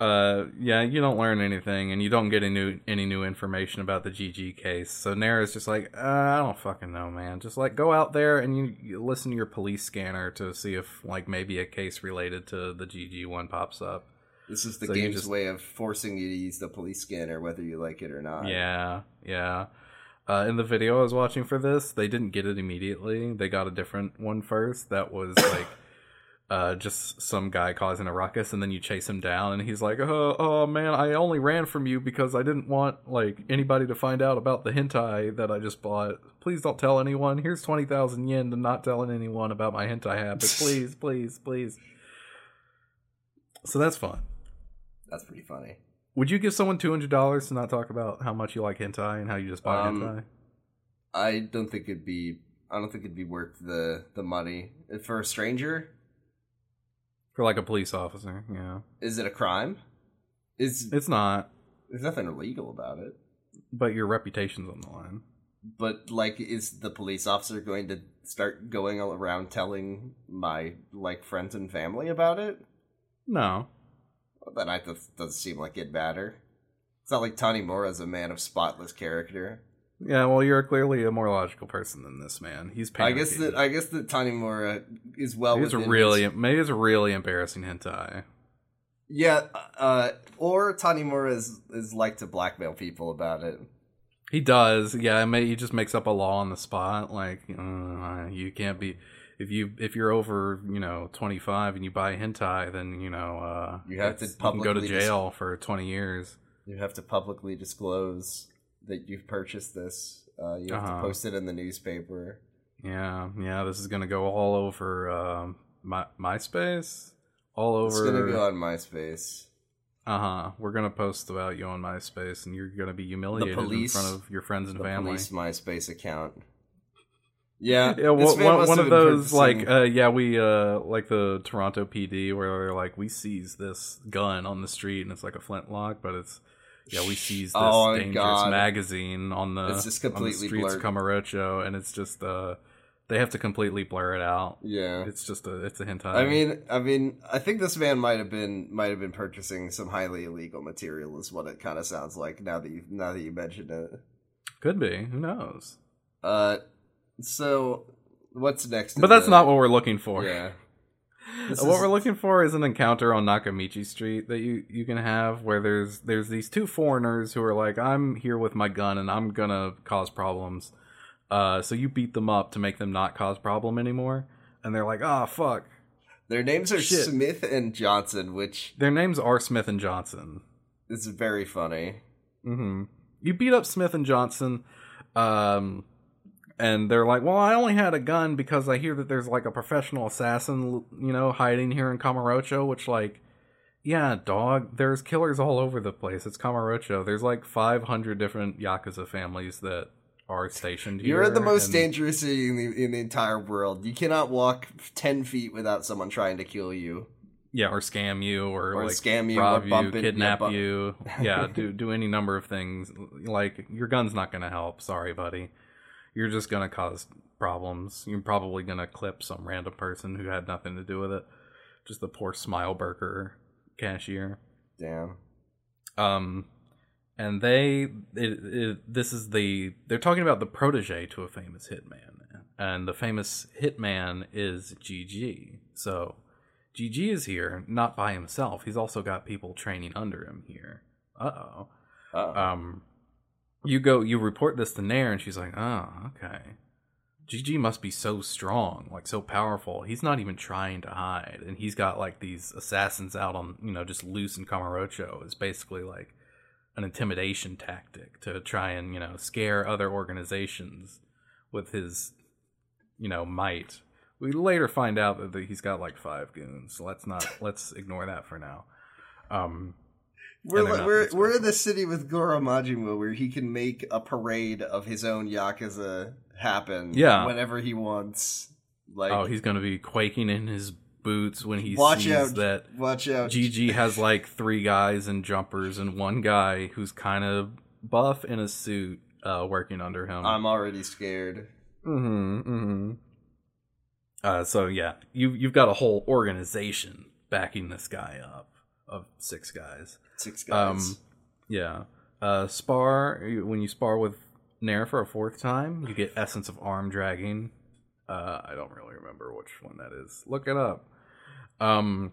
S1: uh yeah you don't learn anything and you don't get any new any new information about the gg case so nara's just like uh, i don't fucking know man just like go out there and you, you listen to your police scanner to see if like maybe a case related to the gg one pops up
S2: This is the
S1: So
S2: game's
S1: just-
S2: way of forcing you to use the police scanner, whether you like it or not.
S1: yeah yeah uh, in the video i was watching for this they didn't get it immediately they got a different one first that was like uh, just some guy causing a ruckus, and then you chase him down, and he's like, "Oh, oh man, I only ran from you because I didn't want like anybody to find out about the hentai that I just bought. Please don't tell anyone. Here's twenty thousand yen to not telling anyone about my hentai habit. Please, please, please." So that's fun.
S2: That's pretty funny.
S1: Would you give someone two hundred dollars to not talk about how much you like hentai and how you just buy
S2: Um,
S1: hentai?
S2: I don't think it'd be. I don't think it'd be worth the the money for a stranger.
S1: For like a police officer, yeah,
S2: Is it a crime? Is
S1: it's not,
S2: there's nothing illegal about it?
S1: but your reputation's on the line.
S2: But like, is the police officer going to start going around telling my like friends and family about it?
S1: No,
S2: Then I th- doesn't seem like it matter. It's not like Tanimura's a man of spotless character.
S1: Yeah, well, you're clearly a more logical person than this man. He's
S2: I guess that I guess that Tanimura is well.
S1: It's really
S2: his-
S1: maybe it's a really embarrassing hentai.
S2: yeah. Uh, or Tanimura is is like to blackmail people about it.
S1: He does, yeah. May, he just makes up a law on the spot, like uh, you can't be if you if you're over you know 25 and you buy hentai, then you know uh,
S2: You have to
S1: it's- you can go to
S2: publicly
S1: jail for 20 years.
S2: You have to publicly disclose that you've purchased this. Uh, you have
S1: Uh-huh.
S2: to post it in the newspaper.
S1: Yeah, yeah. This is gonna go all over um, my MySpace, all over.
S2: It's gonna go on MySpace.
S1: Uh huh. We're gonna post about you on MySpace, and you're gonna be humiliated
S2: police-
S1: in front of your friends and
S2: The
S1: family.
S2: police MySpace account. Yeah,
S1: Yeah,
S2: this
S1: well,
S2: man
S1: one, one of those like, uh, yeah, we uh, like the Toronto PD where they're like, we seize this gun on the street, and it's like a flintlock, but it's yeah, we seize this
S2: Oh
S1: dangerous
S2: God.
S1: magazine on the
S2: It's just
S1: on the
S2: completely
S1: streets of
S2: blurred.
S1: Kamurocho, and it's just uh, they have to completely blur it out.
S2: yeah.
S1: It's just a it's a hentai.
S2: I mean, I mean, I think this man might have been might have been purchasing some highly illegal material. Is what it kind of sounds like now that you now that you mentioned it.
S1: could be. Who knows?
S2: Uh, so what's next?
S1: But that's
S2: the-
S1: not what we're looking for.
S2: Yeah. This
S1: what
S2: is-
S1: we're looking for is an encounter on Nakamichi Street that you you can have where there's there's these two foreigners who are like I'm here with my gun and I'm gonna cause problems. Uh, so you beat them up to make them not cause problem anymore, and they're like, ah, fuck.
S2: Their names are
S1: Shit.
S2: Smith and Johnson, which
S1: Their names are Smith and Johnson.
S2: is very funny.
S1: hmm You beat up Smith and Johnson, um, and they're like, "Well, I only had a gun because I hear that there's like a professional assassin, you know, hiding here in Kamurocho." Which, like, yeah, dog. There's killers all over the place. It's Kamurocho. There's like 500 different yakuza families that are stationed here.
S2: You're the most
S1: and-
S2: dangerous city in the in the entire world. You cannot walk ten feet without someone trying to kill you.
S1: Yeah, or scam you, or,
S2: Or
S1: like
S2: scam you, or
S1: rob you,
S2: bump it- yeah,
S1: kidnap
S2: bump-
S1: you. Yeah, do do any number of things. Like your gun's not gonna help. Sorry, buddy. You're just gonna cause problems. You're probably gonna clip some random person who had nothing to do with it. Just the poor smile burger cashier.
S2: Damn.
S1: Um, and they, it, it, this is the they're talking about the protege to a famous hitman. and the famous hitman is GG. So GG is here, not by himself. He's also got people training under him here. Uh oh.
S2: Uh-oh.
S1: Um, you go, you report this to Nair, and she's like, "Oh, okay." GG must be so strong, like so powerful. He's not even trying to hide, and he's got like these assassins out on, you know, just loose in Kamurocho. It's basically like an intimidation tactic to try and you know scare other organizations with his, you know, might. We later find out that he's got like five goons. So let's not let's ignore that for now. Um,
S2: We're we're we're in the city with Goro Majima where he can make a parade of his own yakuza happen.
S1: Yeah.
S2: whenever he wants. Like,
S1: oh, he's gonna be quaking in his boots when he
S2: watch
S1: sees
S2: out!
S1: that
S2: watch out!
S1: GG has like three guys in jumpers and one guy who's kind of buff in a suit uh, working under him.
S2: I'm already scared.
S1: mm-hmm, mm-hmm. Uh, so yeah, you you've got a whole organization backing this guy up of six guys.
S2: Six guys.
S1: Um, yeah. Uh, spar when you spar with Nair for a fourth time, you get essence of arm dragging. Uh, I don't really remember which one that is. Look it up. Um,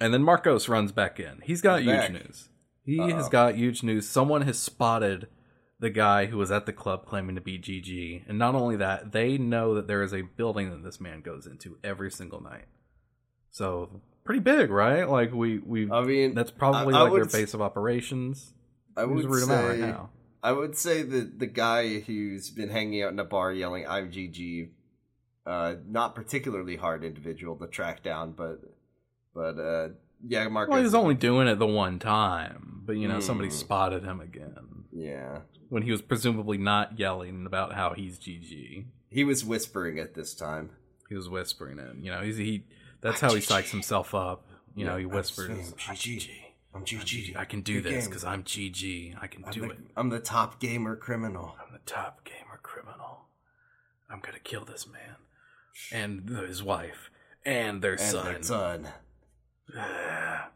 S1: and then Marcos runs back in. He's got
S2: He's
S1: huge
S2: back.
S1: news. He
S2: Uh-oh.
S1: has got huge news. Someone has spotted the guy who was at the club claiming to be GG, and not only that, they know that there is a building that this man goes into every single night. So pretty big, right? Like we we
S2: I mean,
S1: that's probably
S2: I- I
S1: like their
S2: s-
S1: base of operations.
S2: I
S1: Who's
S2: would
S1: out right
S2: say
S1: now?
S2: I would say that the guy who's been hanging out in a bar yelling "I'm GG," uh, not particularly hard individual to track down, but but uh, yeah, Marcos.
S1: Well, he was only doing it the one time, but you know somebody
S2: Hmm.
S1: spotted him again
S2: yeah.
S1: when he was presumably not yelling about how he's GG.
S2: He was whispering it this time.
S1: He was whispering it. You know, he's he. That's how he psychs himself up. You know, he whispers, "I'm
S2: GG. I'm GG.
S1: I can do
S2: Good
S1: this
S2: game.
S1: because I'm GG. I can
S2: I'm
S1: do
S2: the,
S1: it.
S2: I'm the top gamer criminal.
S1: I'm the top gamer criminal. I'm gonna kill this man and his wife and their
S2: And
S1: son.
S2: their son.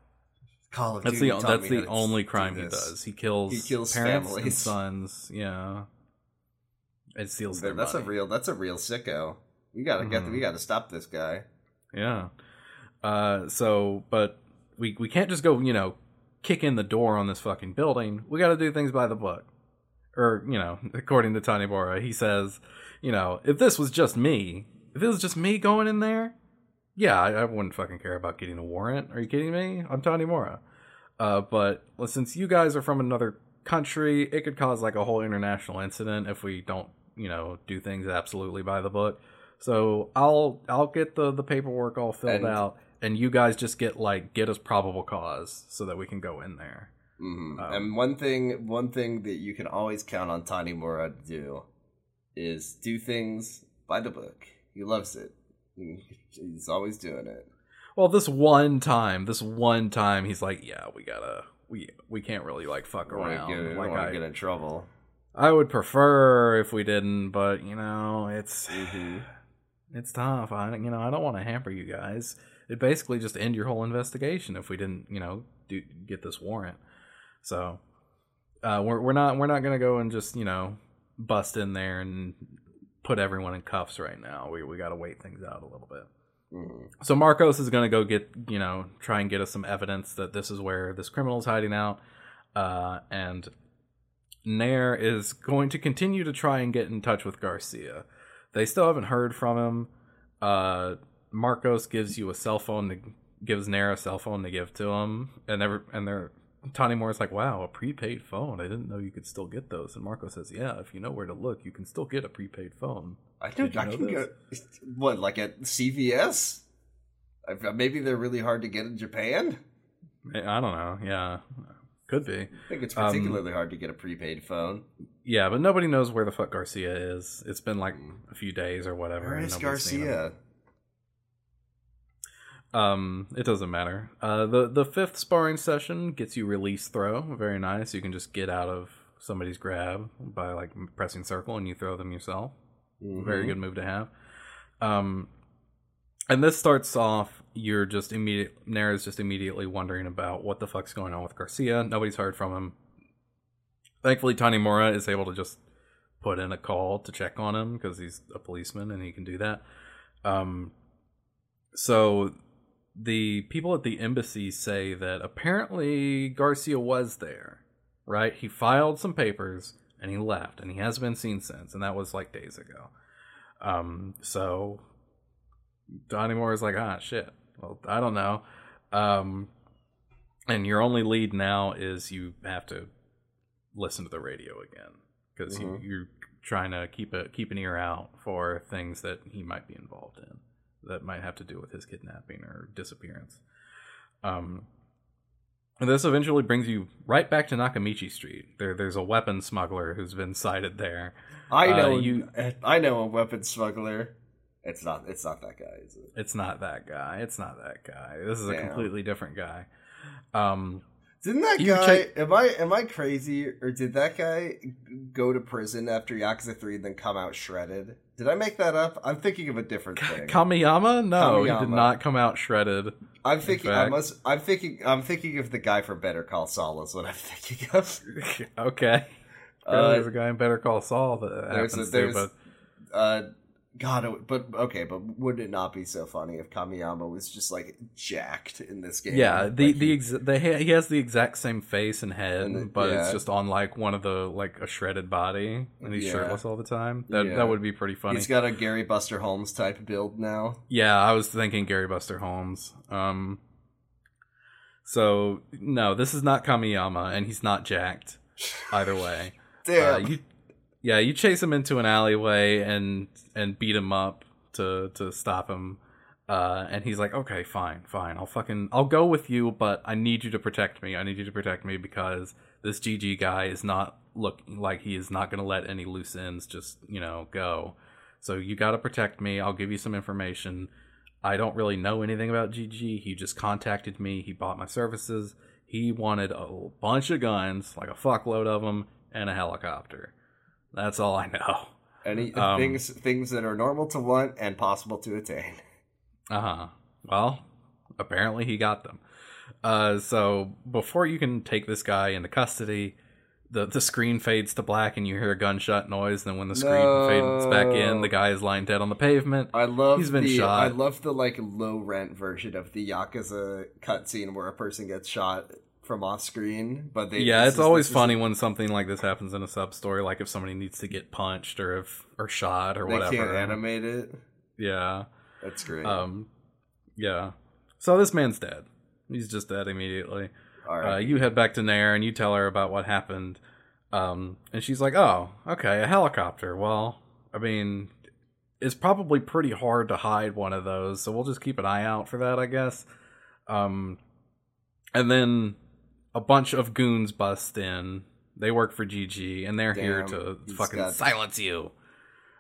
S2: Call of
S1: That's
S2: Duty
S1: the
S2: taught
S1: that's
S2: me
S1: the
S2: to
S1: only
S2: do
S1: crime he
S2: this.
S1: does. He kills
S2: He kills
S1: parents and
S2: families.
S1: sons. Yeah, it steals their
S2: That's a
S1: money.
S2: real. That's a real sicko. We gotta get. We mm-hmm. gotta stop this guy.
S1: Yeah. Uh, so, but we we can't just go, you know, kick in the door on this fucking building. We got to do things by the book. Or, you know, according to Tanimura, he says, you know, if this was just me, if it was just me going in there, yeah, I, I wouldn't fucking care about getting a warrant. Are you kidding me? I'm Tanimura. Uh, but well, since you guys are from another country, it could cause like a whole international incident if we don't, you know, do things absolutely by the book. So I'll I'll get the the paperwork all filled
S2: And-
S1: out, and you guys just get like get us probable cause so that we can go in there.
S2: hmm
S1: Um,
S2: and one thing, one thing that you can always count on Tanimura to do is do things by the book. He loves it. He's always doing it.
S1: Well, this one time, this one time, he's like, yeah, we gotta we we can't really like fuck around.
S2: get, don't
S1: like I,
S2: get in trouble.
S1: I would prefer if we didn't, but you know, it's
S2: hmm
S1: it's tough. I you know I don't want to hamper you guys. It basically just end your whole investigation if we didn't you know do get this warrant. So uh, we're we're not we're not gonna go and just you know bust in there and put everyone in cuffs right now. We we got to wait things out a little bit.
S2: hmm
S1: So Marcos is gonna go get you know try and get us some evidence that this is where this criminal is hiding out, uh, and Nair is going to continue to try and get in touch with Garcia. They still haven't heard from him. Uh, Marcos gives you a cell phone to gives Nair a cell phone to give to him, and ever and they're Tanimura's like, "Wow, a prepaid phone! I didn't know you could still get those." And Marco says, "Yeah, if you know where to look, you can still get a prepaid phone."
S2: I can, I can
S1: this?
S2: get what like at CVS. Maybe they're really hard to get in Japan.
S1: I don't know. Yeah, could be.
S2: I think it's
S1: Um,
S2: particularly hard to get a prepaid phone.
S1: Yeah, but nobody knows where the fuck Garcia is. It's been like a few days or whatever.
S2: Where is
S1: nobody's seen him.
S2: Garcia?
S1: Um, it doesn't matter. Uh, the the fifth sparring session gets you release throw. Very nice. You can just get out of somebody's grab by like pressing circle and you throw them yourself. Very
S2: Mhm.
S1: good move to have. Um, and this starts off. You're just immediate. Nair's just immediately wondering about what the fuck's going on with Garcia. Nobody's heard from him. Thankfully, Tanimura is able to just put in a call to check on him because he's a policeman and he can do that. Um, so the people at the embassy say that apparently Garcia was there, right? He filed some papers and he left, and he has been seen since, and that was like days ago. Um, so Tanimura is like, ah, shit. Well, I don't know. Um, and your only lead now is you have to listen to the radio again because
S2: Mhm.
S1: you, you're trying to keep a keep an ear out for things that he might be involved in that might have to do with his kidnapping or disappearance. Um, and this eventually brings you right back to Nakamichi Street. There, there's a weapon smuggler who's been sighted there.
S2: I
S1: Uh,
S2: know
S1: you-
S2: I know a weapon smuggler. It's not. It's not that guy, is it?
S1: It's not that guy. It's not that guy. This is a completely different guy. Um,
S2: Didn't that guy?
S1: check-
S2: am I am I crazy or did that guy go to prison after Yakuza three and then come out shredded? Did I make that up? I'm thinking of a different thing.
S1: Kamiyama? No, he did not come out shredded.
S2: I'm thinking. I must. I'm thinking. I'm thinking of the guy from Better Call Saul. Is what I'm thinking of.
S1: okay.
S2: Uh,
S1: there's a guy in Better Call Saul that happens
S2: a,
S1: to, but
S2: Uh, God, it- but okay, but would it not be so funny if Kamiyama was just like jacked in this game?
S1: yeah, the
S2: Like,
S1: the,
S2: he-
S1: ex- the he has the exact same face and head,
S2: And it-
S1: but
S2: yeah.
S1: it's just on like one of the like a shredded body, and he's
S2: Yeah.
S1: shirtless all the time. That
S2: Yeah.
S1: that would be pretty funny.
S2: he's got a Gary Buster Holmes type build now.
S1: Yeah, I was thinking Gary Buster Holmes. Um, so no, this is not Kamiyama, and he's not jacked. Either way, uh,
S2: Damn.
S1: you, yeah, you chase him into an alleyway and and beat him up to to stop him. Uh, and he's like, okay, fine, fine, I'll fucking, I'll go with you, but I need you to protect me. I need you to protect me because this GG guy is not looking like he is not going to let any loose ends just, you know, go. So you got to protect me. I'll give you some information. I don't really know anything about GG. He just contacted me. He bought my services. He wanted a bunch of guns, like a fuckload of them, and a helicopter. That's all I know.
S2: Any
S1: um,
S2: things things that are normal to want and possible to attain.
S1: Uh huh. Well, apparently he got them. Uh, so before you can take this guy into custody, the the screen fades to black and you hear a gunshot noise. Then when the screen fades back in, the guy is lying dead on the pavement.
S2: I love
S1: He's been
S2: the
S1: shot.
S2: I love the like low rent version of the Yakuza cutscene where a person gets shot from off screen, but they
S1: yeah, it's always funny when something like this happens in a sub story, like if somebody needs to get punched or if or shot or
S2: They
S1: whatever.
S2: can't animate it.
S1: Yeah.
S2: That's great.
S1: Um. Yeah. So this man's dead. He's just dead immediately.
S2: All
S1: uh, you head back to Nair and you tell her about what happened. Um, and she's like, "Oh, okay, a helicopter. Well, I mean, it's probably pretty hard to hide one of those, so we'll just keep an eye out for that, I guess." Um, and then a bunch of goons bust in. They work for GG, and they're here to fucking silence you.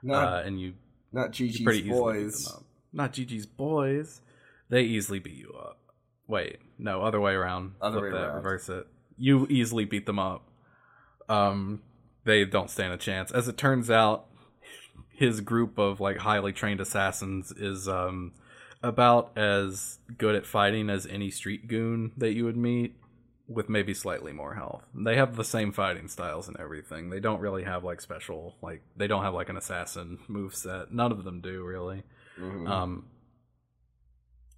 S2: not
S1: uh, and you
S2: not GG's boys.
S1: Not GG's boys. They easily beat you up. Wait, no, other way around.
S2: Other
S1: Flip
S2: way
S1: that,
S2: around.
S1: Reverse it. You easily beat them up. Um, they don't stand a chance. As it turns out, his group of like highly trained assassins is um about as good at fighting as any street goon that you would meet with maybe slightly more health. They have the same fighting styles and everything. They don't really have like special like they don't have like an assassin move set. None of them do really.
S2: Mhm.
S1: Um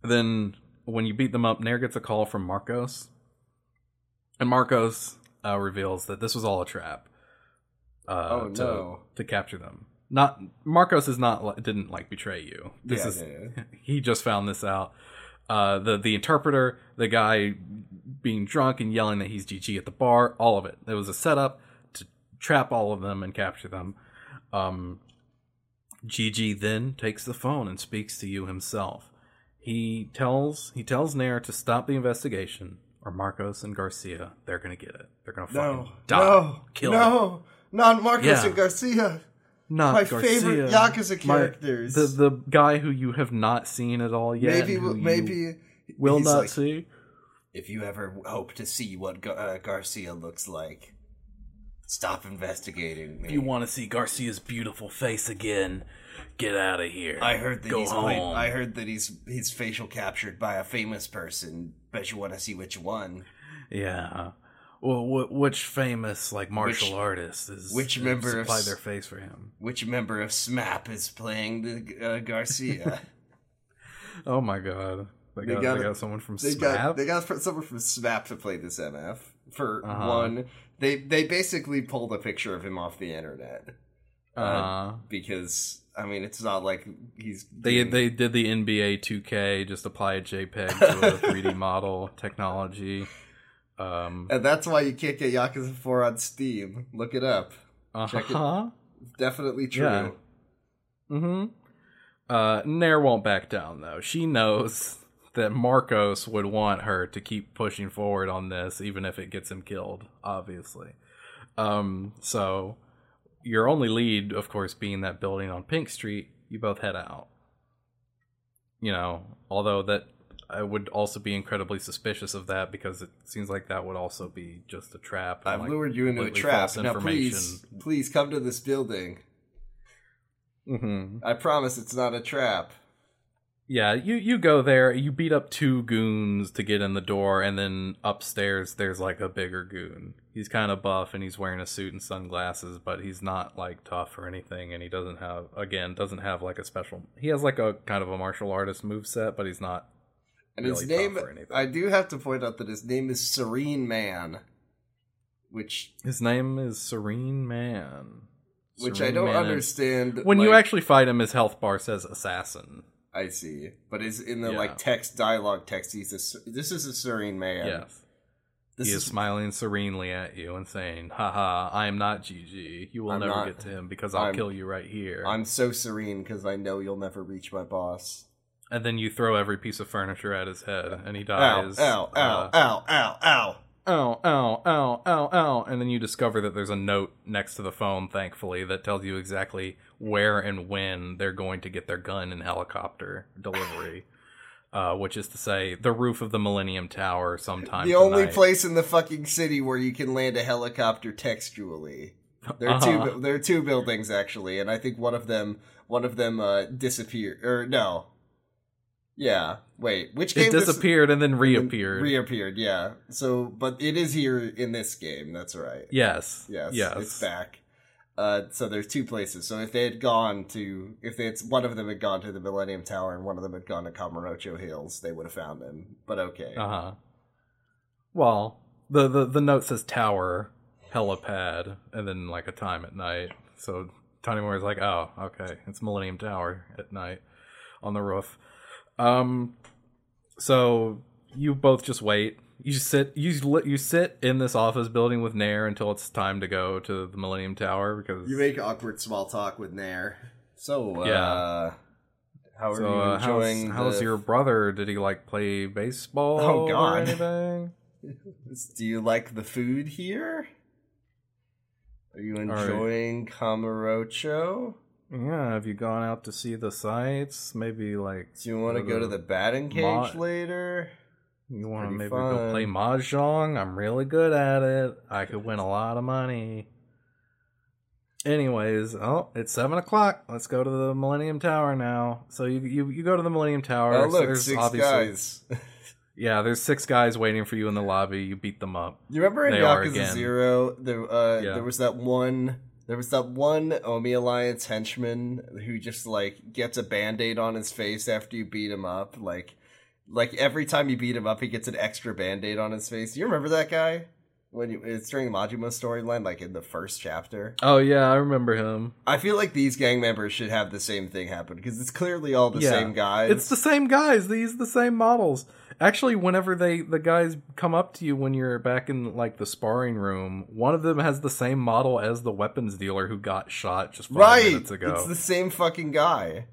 S1: then when you beat them up, Nair gets a call from Marcos. And Marcos uh, reveals that this was all a trap. Uh,
S2: Oh,
S1: to,
S2: no.
S1: to capture them. Not Marcos is not didn't like betray you. This
S2: Yeah,
S1: is
S2: yeah, yeah.
S1: he just found this out. Uh, the the interpreter, the guy being drunk and yelling that he's GG at the bar, all of it. It was a setup to trap all of them and capture them. Um, GG then takes the phone and speaks to you himself. He tells he tells Nair to stop the investigation, or Marcos and Garcia they're gonna get it. They're gonna fucking
S2: no,
S1: die.
S2: no,
S1: Kill
S2: no, not Marcos
S1: Yeah.
S2: and Garcia.
S1: Not
S2: My
S1: Garcia.
S2: favorite Yakuza
S1: My-
S2: characters.
S1: the the guy who you have not seen at all yet.
S2: maybe, maybe
S1: will not
S2: like,
S1: see.
S2: If you ever hope to see what Gar- uh, Garcia looks like, stop investigating me.
S1: If you want to see Garcia's beautiful face again, get out of here.
S2: I heard that
S1: Go
S2: he's played. I heard that he's he's facial captured by a famous person. Bet you want to see which one.
S1: Yeah. well, wh- which famous like martial
S2: Which-
S1: artist is
S2: which member of s-
S1: their face for him?
S2: Which member of SMAP is playing the uh, Garcia?
S1: Oh my god, they,
S2: They
S1: got,
S2: got
S1: they got someone from
S2: they
S1: SMAP.
S2: got they got someone from SMAP to play this MF. For
S1: Uh-huh.
S2: one, they they basically pulled a picture of him off the internet
S1: uh,
S2: because I mean it's not like he's
S1: they they did the NBA 2K, just apply a JPEG to a 3D model technology. Um,
S2: and that's why you can't get Yakuza 4 on Steam. Look it up. check it.
S1: uh-huh.
S2: Definitely true.
S1: Yeah. Mm-hmm. Uh, Nair won't back down though. She knows that Marcos would want her to keep pushing forward on this, even if it gets him killed. Obviously. Um, so your only lead, of course, being that building on Pink Street. You both head out. You know, although that I would also be incredibly suspicious of that because it seems like that would also be just a trap.
S2: I've
S1: like,
S2: lured you into a trap. Now please, please come to this building.
S1: Mhm.
S2: I promise it's not a trap.
S1: Yeah, you you go there, you beat up two goons to get in the door, and then upstairs there's like a bigger goon. He's kind of buff and he's wearing a suit and sunglasses, but he's not like tough or anything, and he doesn't have again doesn't have like a special. He has like a kind of a martial artist move set, but he's not.
S2: And his name,
S1: tough or anything.
S2: I do have to point out that his name is Serene Man, which
S1: His name is Serene Man.
S2: which I don't
S1: Man.
S2: understand.
S1: When you actually fight him, his health bar says assassin.
S2: I see, but is in the
S1: Yeah.
S2: like text dialogue text. He's a, this is a Serene Man.
S1: yes.
S2: this
S1: he is,
S2: is
S1: smiling serenely at you and saying, "Haha, I am not GG. You will
S2: I'm
S1: never
S2: not-
S1: get to him because I'll
S2: I'm-
S1: kill you right here."
S2: I'm so serene because I know you'll never reach my boss.
S1: And then you throw every piece of furniture at his head, and he dies.
S2: Ow! Ow!
S1: Uh,
S2: Ow! Ow! Ow!
S1: ow! Ow! Ow! Ow! Ow! And then you discover that there's a note next to the phone, thankfully, that tells you exactly where and when they're going to get their gun and helicopter delivery. Uh, which is to say, the roof of the Millennium Tower sometime.
S2: the only place in the fucking city where you can land a helicopter textually. There are
S1: Uh-huh.
S2: two. There are two buildings actually, and I think one of them. One of them uh, disappeared. Or no. Yeah. Wait. Which game
S1: It
S2: dis-
S1: disappeared and then
S2: and
S1: reappeared.
S2: Reappeared. Yeah. So, but it is here in this game. That's right.
S1: yes.
S2: Yes.
S1: Yes.
S2: It's back. Uh, so there's two places. So if they had gone to, if it's one of them had gone to the Millennium Tower and one of them had gone to Kamurocho Hills, they would have found him. But okay.
S1: Uh huh. Well, the, the the note says tower, helipad, and then like a time at night. So Tanimura's like, oh, okay, it's Millennium Tower at night on the roof. Um, so you both just wait. You sit you you sit in this office building with Nair until it's time to go to the Millennium Tower because
S2: You make awkward small talk with Nair. So, uh,
S1: Yeah.
S2: how are
S1: so,
S2: you
S1: uh,
S2: enjoying
S1: how's, how's your brother? Did he like play baseball
S2: Oh,
S1: or
S2: God.
S1: anything?
S2: Do you like the food here? Are you
S1: right.
S2: enjoying Kamurocho?
S1: Yeah, have you gone out to see the sights? Maybe like
S2: Do you want to go to the batting cage
S1: Ma-
S2: later?
S1: You want to maybe go play mahjong. I'm really good at it. I could win a lot of money. Anyways, oh, it's seven o'clock. Let's go to the Millennium Tower now. So you you, you go to the Millennium Tower.
S2: Oh, look,
S1: There's
S2: six
S1: obviously-
S2: guys.
S1: Yeah, there's six guys waiting for you in the lobby. You beat them up.
S2: You remember in
S1: They
S2: Yakuza. Zero, there uh,
S1: Yeah.
S2: there was that one there was that one Omi Alliance henchman who just like gets a band-aid on his face after you beat him up. Like like every time you beat him up he gets an extra band-aid on his face. You remember that guy? When you, it's during the Majima storyline, like in the first chapter.
S1: Oh yeah, I remember him.
S2: I feel like these gang members should have the same thing happen because it's clearly all the
S1: Yeah.
S2: same guys.
S1: It's the same guys. These the same models. Actually, whenever they the guys come up to you when you're back in like the sparring room, one of them has the same model as the weapons dealer who got shot just five
S2: right.
S1: minutes ago.
S2: It's the same fucking guy.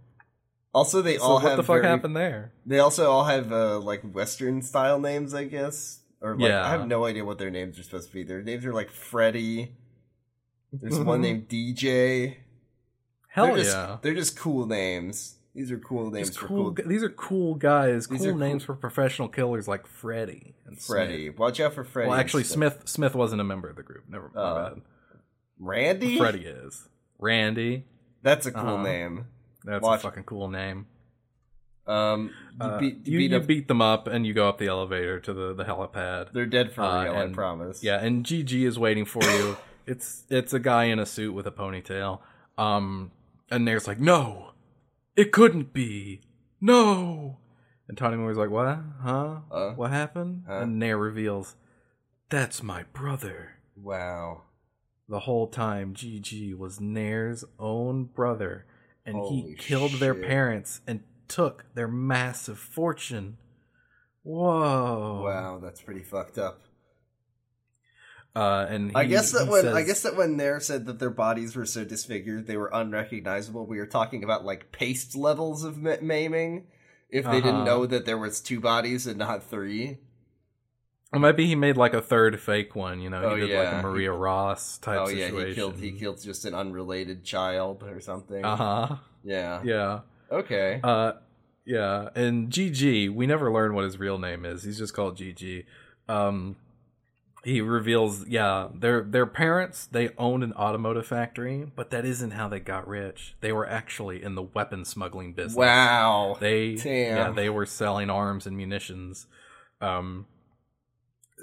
S2: Also, they
S1: so
S2: all
S1: what
S2: have
S1: the fuck
S2: very-
S1: happened there?
S2: They also all have uh, like Western style names, I guess. Or like,
S1: Yeah.
S2: I have no idea what their names are supposed to be. Their names are like Freddy. There's one named DJ.
S1: Hell
S2: they're just,
S1: yeah.
S2: They're just cool names. These are cool names
S1: These
S2: for
S1: cool,
S2: cool.
S1: these are cool guys.
S2: These
S1: cool
S2: are cool-
S1: names for professional killers like Freddy and
S2: Freddy.
S1: Smith.
S2: Watch out for Freddy.
S1: Well, actually. Smith Smith wasn't a member of the group. Never
S2: Uh,
S1: bad.
S2: Randy?
S1: Freddy is. Randy.
S2: That's a cool
S1: Uh-huh.
S2: name.
S1: That's
S2: Watch-
S1: a fucking cool name.
S2: Um, you
S1: Uh,
S2: beat,
S1: you,
S2: beat
S1: you beat them up, and you go up the elevator to the the helipad.
S2: They're dead for
S1: uh,
S2: real. I promise.
S1: Yeah, and GG is waiting for you. it's it's a guy in a suit with a ponytail. Um, and Nair's like, no, it couldn't be. No. And Tanimura's like, what? Huh?
S2: Uh?
S1: what happened?
S2: Huh?
S1: And Nair reveals, that's my brother.
S2: Wow.
S1: The whole time, GG was Nair's own brother, and
S2: Holy
S1: he killed their parents and took their massive fortune. Whoa!
S2: Wow, that's pretty fucked up.
S1: Uh, and
S2: I guess that
S1: he
S2: when I guess that when Nair said that their bodies were so disfigured they were unrecognizable, we were talking about like paste levels of ma- maiming. If they didn't
S1: Uh-huh.
S2: know that there was two bodies and not three,
S1: Or maybe he made like a third fake one. You know,
S2: Oh,
S1: he did like
S2: yeah.
S1: a Maria Ross type
S2: oh
S1: situation.
S2: yeah, he killed he killed just an unrelated child or something.
S1: Uh huh.
S2: Yeah.
S1: Yeah.
S2: Okay.
S1: Uh, yeah. And GG, we never learn what his real name is. He's just called GG. Um, he reveals, yeah, their their parents they owned an automotive factory, but that isn't how they got rich. They were actually in the weapon smuggling business.
S2: wow.
S1: They
S2: Damn.
S1: yeah, they were selling arms and munitions. Um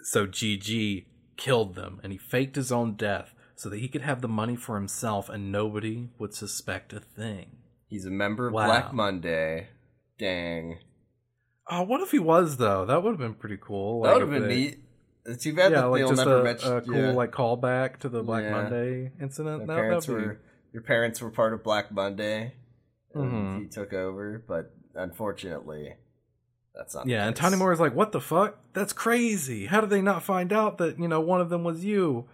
S1: so GG killed them and he faked his own death so that he could have the money for himself and nobody would suspect a thing.
S2: He's a member of
S1: Wow.
S2: Black Monday. Dang.
S1: Oh, what if he was though? That would have been pretty cool.
S2: that would have been
S1: they-
S2: neat. It's too bad
S1: Yeah,
S2: that
S1: like
S2: they'll
S1: just
S2: never
S1: a,
S2: mention.
S1: a cool
S2: yeah.
S1: like callback to the Black
S2: Yeah.
S1: Monday incident.
S2: Their
S1: That-
S2: parents
S1: that'd be-
S2: were your parents were part of Black Monday, and
S1: Mhm.
S2: he took over. But unfortunately, that's not.
S1: Yeah, and. Tanimura is like, "What the fuck? That's crazy! How did they not find out that you know one of them was you?"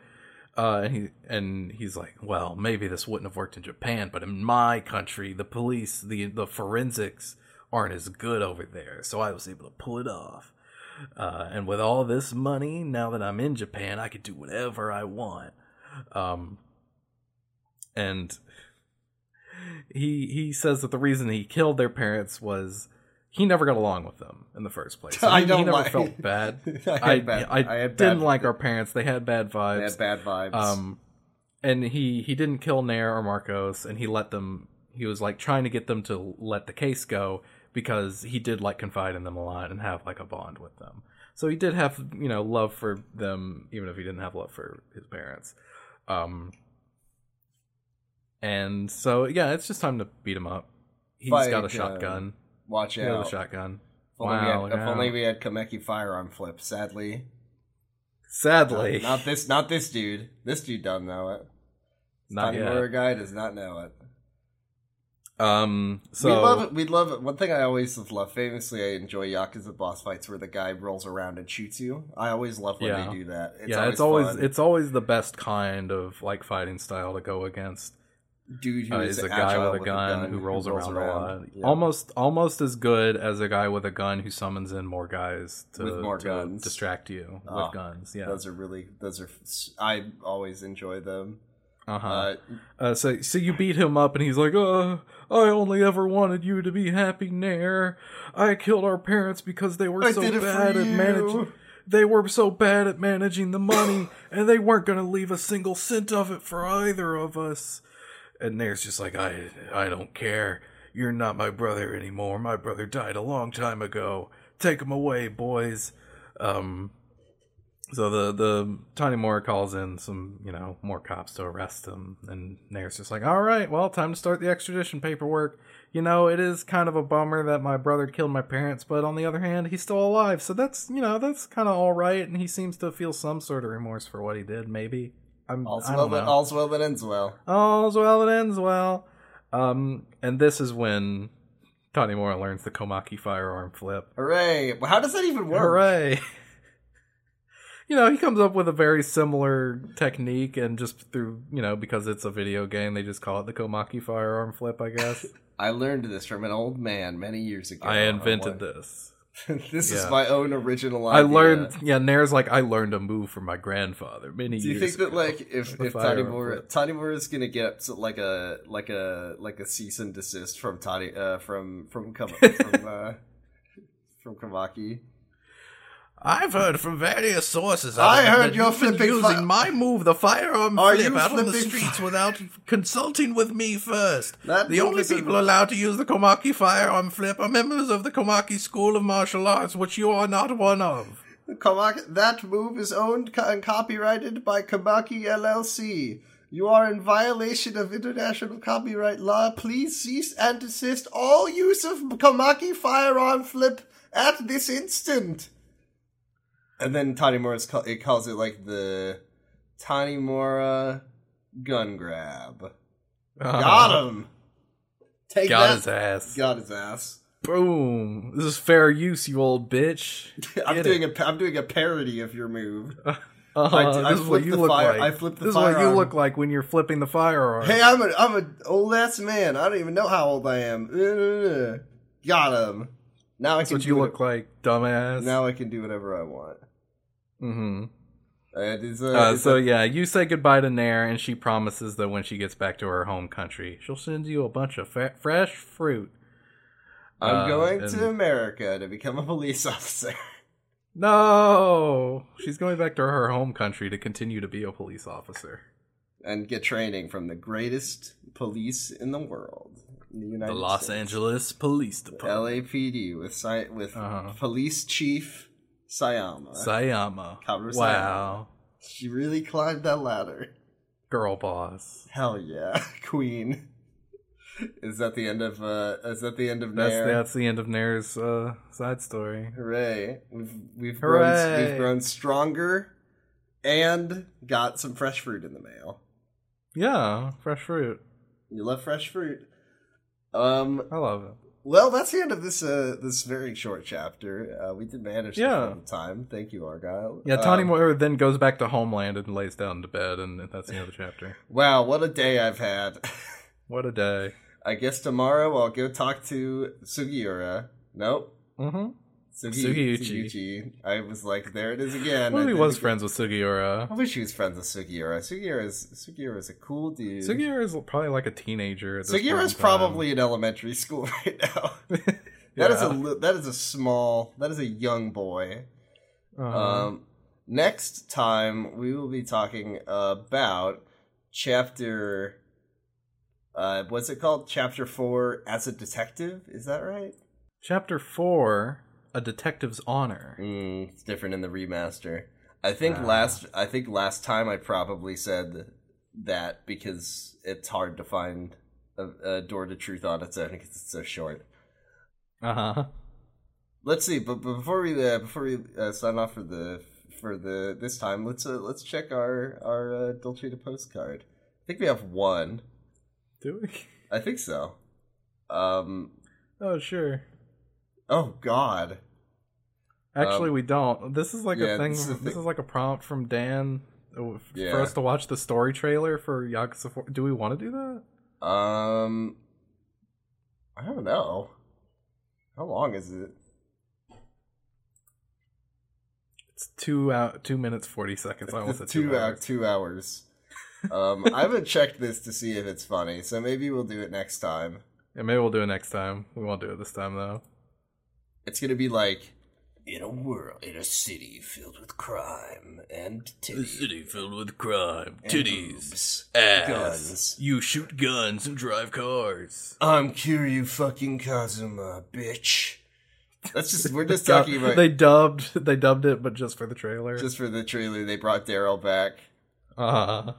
S1: Uh, and he and he's like, "Well, maybe this wouldn't have worked in Japan, but in my country, the police, the the forensics aren't as good over there, so I was able to pull it off. Uh, and with all this money, now that I'm in Japan, I could do whatever I want." Um, and he he says that the reason he killed their parents was he never got along with them in the first place. So
S2: I don't
S1: he never
S2: like-
S1: felt bad.
S2: I,
S1: I
S2: bad,
S1: I,
S2: I
S1: didn't
S2: bad,
S1: like our parents. They had bad
S2: They
S1: vibes.
S2: had bad vibes.
S1: Um, and he he didn't kill Nair or Marcos, and he let them. He was like trying to get them to let the case go because he did like confide in them a lot and have like a bond with them. So he did have you know love for them, even if he didn't have love for his parents. Um, and so yeah, it's just time to beat him up. He's got a shotgun.
S2: Watch out.
S1: shotgun.
S2: If only,
S1: Wow,
S2: we had, if only we had Komaki firearm flip. Sadly,
S1: Sadly,
S2: not, not this. Not this dude. This dude doesn't know it.
S1: not yet.
S2: Guy does not know it.
S1: Um, so
S2: we love it. We love it. One thing I always love. Famously, I enjoy Yakuza boss fights where the guy rolls around and shoots you. I always love when
S1: Yeah.
S2: they do that. It's
S1: yeah,
S2: always
S1: it's always
S2: fun.
S1: it's always the best kind of like fighting style to go against.
S2: Dude who
S1: Uh,
S2: is
S1: is a guy
S2: agile
S1: with a gun, who rolls, around, a lot.
S2: Yeah.
S1: Almost almost as good as a guy with a gun who summons in more guys to,
S2: With more
S1: to
S2: guns.
S1: distract you
S2: Oh,
S1: with guns. Yeah.
S2: Those are really. Those are. I always enjoy them.
S1: Uh-huh.
S2: Uh,
S1: Uh, so so you beat him up, and he's like, "Uh, I only ever wanted you to be happy, Nair. I killed our parents because they were
S2: I
S1: so
S2: did it for
S1: bad at managing. They were so bad at managing the money, and they weren't going to leave a single cent of it for either of us." And Nair's just like, "I I don't care. You're not my brother anymore. My brother died a long time ago. Take him away, boys." Um. So the the Tanimura calls in some you know more cops to arrest him, and Nair's just like, "All right, well, time to start the extradition paperwork." You know, it is kind of a bummer that my brother killed my parents, but on the other hand, he's still alive, so that's you know that's kind of all right, and he seems to feel some sort of remorse for what he did. Maybe I'm
S2: all's well that all's well that ends well.
S1: All's well that ends well. Um, and this is when Tanimura learns the Komaki firearm flip.
S2: Hooray! Well, How does that even work?
S1: Hooray! you know, he comes up with a very similar technique, and just through, you know, because it's a video game, they just call it the Komaki firearm flip, I guess.
S2: I learned this from an old man many years ago.
S1: I invented
S2: What-
S1: this.
S2: this is my own original
S1: I learned, yeah, Nair's like, I learned a move from my grandfather many
S2: Do you
S1: years
S2: think that
S1: ago.
S2: like if if Tiny
S1: firearm
S2: Moore. Tanimura is gonna get like a like a like a cease and desist from Tani uh from from Kam- from uh from Komaki?
S1: I've heard from various sources.
S2: I heard you're flipping
S1: using
S2: fi-
S1: my move, the firearm
S2: Are
S1: flip, out on the streets
S2: fi-
S1: without consulting with me first.
S2: That
S1: the only people allowed to use the Komaki firearm flip are members of the Komaki School of Martial Arts, which you are not one of.
S2: Komaki, that move is owned and copyrighted by Komaki LLC. You are in violation of international copyright law. Please cease and desist all use of Komaki firearm flip at this instant. And then Tanimura's call, it calls it like the Tanimura gun grab. Got him. Take
S1: Got
S2: that.
S1: his ass.
S2: Got his ass.
S1: Boom. This is fair use, you old bitch.
S2: I'm
S1: Get
S2: doing
S1: it.
S2: a I'm doing a parody of your move.
S1: Uh,
S2: I- I
S1: this is what you look
S2: fire-
S1: like.
S2: I flipped the
S1: This is what you look like when you're flipping the firearm.
S2: Hey, I'm a I'm an old ass man. I don't even know how old I am. Uh, Got him. Now I
S1: That's
S2: can
S1: what
S2: do
S1: you
S2: what-
S1: look like, dumbass.
S2: Now I can do whatever I want.
S1: Mm-hmm.
S2: Uh, uh,
S1: Uh, so
S2: a-
S1: yeah, you say goodbye to Nair, and she promises that when she gets back to her home country, she'll send you a bunch of fa- fresh fruit.
S2: I'm
S1: uh,
S2: going
S1: and-
S2: to America to become a police officer.
S1: No, she's going back to her home country to continue to be a police officer.
S2: and get training from the greatest police in the world. in The, United
S1: the Los
S2: States.
S1: Angeles Police Department.
S2: LAPD with with
S1: Uh-huh.
S2: police chief Sayama.
S1: Sayama.
S2: Kaoru
S1: Wow.
S2: she really climbed that ladder.
S1: Girl boss.
S2: Hell yeah, Queen. Is that the end of uh is that the end of
S1: That's
S2: Nair?
S1: that's the end of Nair's uh, side story.
S2: Hooray. We've we've grown
S1: Hooray.
S2: we've grown stronger and got some fresh fruit in the mail.
S1: Yeah, fresh fruit.
S2: You love fresh fruit. Um
S1: I love it.
S2: Well that's the end of this uh this very short chapter. Uh we did manage to
S1: Yeah.
S2: the time. Thank you, Argyle.
S1: Yeah,
S2: Um,
S1: Tawny Moore then goes back to Homeland and lays down to bed, and that's the end of the chapter.
S2: Wow, what a day I've had.
S1: What a day.
S2: I guess tomorrow I'll go talk to Sugiura. Nope.
S1: Mm-hmm.
S2: Sugi-
S1: Sugiuchi.
S2: Sugiuchi. I was like, there it is again.
S1: Well,
S2: I
S1: he was friends with Sugiura.
S2: I wish he was friends with Sugiura. Sugiura is Sugiura is a cool dude.
S1: Sugiura is probably like a teenager. At
S2: Sugiura is probably in elementary school right now. That is a
S1: Yeah.
S2: that is a small that is a young boy.
S1: Uh-huh.
S2: Um, next time we will be talking about chapter. Uh, what's it called? Chapter four as a detective. Is that right?
S1: Chapter four: A Detective's Honor.
S2: Mm, it's different in the remaster. I think
S1: Ah.
S2: last I think last time I probably said that because it's hard to find a, a door to truth on its own because it's so short.
S1: Uh huh.
S2: Let's see, but, but before we uh, before we uh, sign off for the for the this time, let's uh, let's check our our uh, Dolce to postcard. I think we have one.
S1: Do we?
S2: I think so. Um.
S1: Oh, sure.
S2: Oh God.
S1: Actually, we don't. This is like
S2: Um, yeah,
S1: a thing.
S2: this
S1: This
S2: is
S1: is,
S2: the thing.
S1: like a prompt from Dan uh, f-
S2: Yeah.
S1: for us to watch the story trailer for Yakuza 4. Do we want to do that?
S2: Um. I don't know. How long is it?
S1: It's two out, two minutes forty seconds. I almost said two,
S2: two
S1: hours.
S2: hours. Two hours. Um, I haven't checked this to see if it's funny, so maybe we'll do it next time.
S1: Yeah, maybe we'll do it next time. We won't do it this time though.
S2: It's gonna be like in a world, in a city filled with crime and titties, A City
S1: filled with crime,
S2: and boobs,
S1: ass.
S2: guns.
S1: You shoot guns and drive cars.
S2: I'm Kiryu fucking Kazuma, bitch. That's just we're just talking about
S1: They dubbed. They dubbed it, but just for the trailer.
S2: just for the trailer. They brought Daryl back.
S1: Uh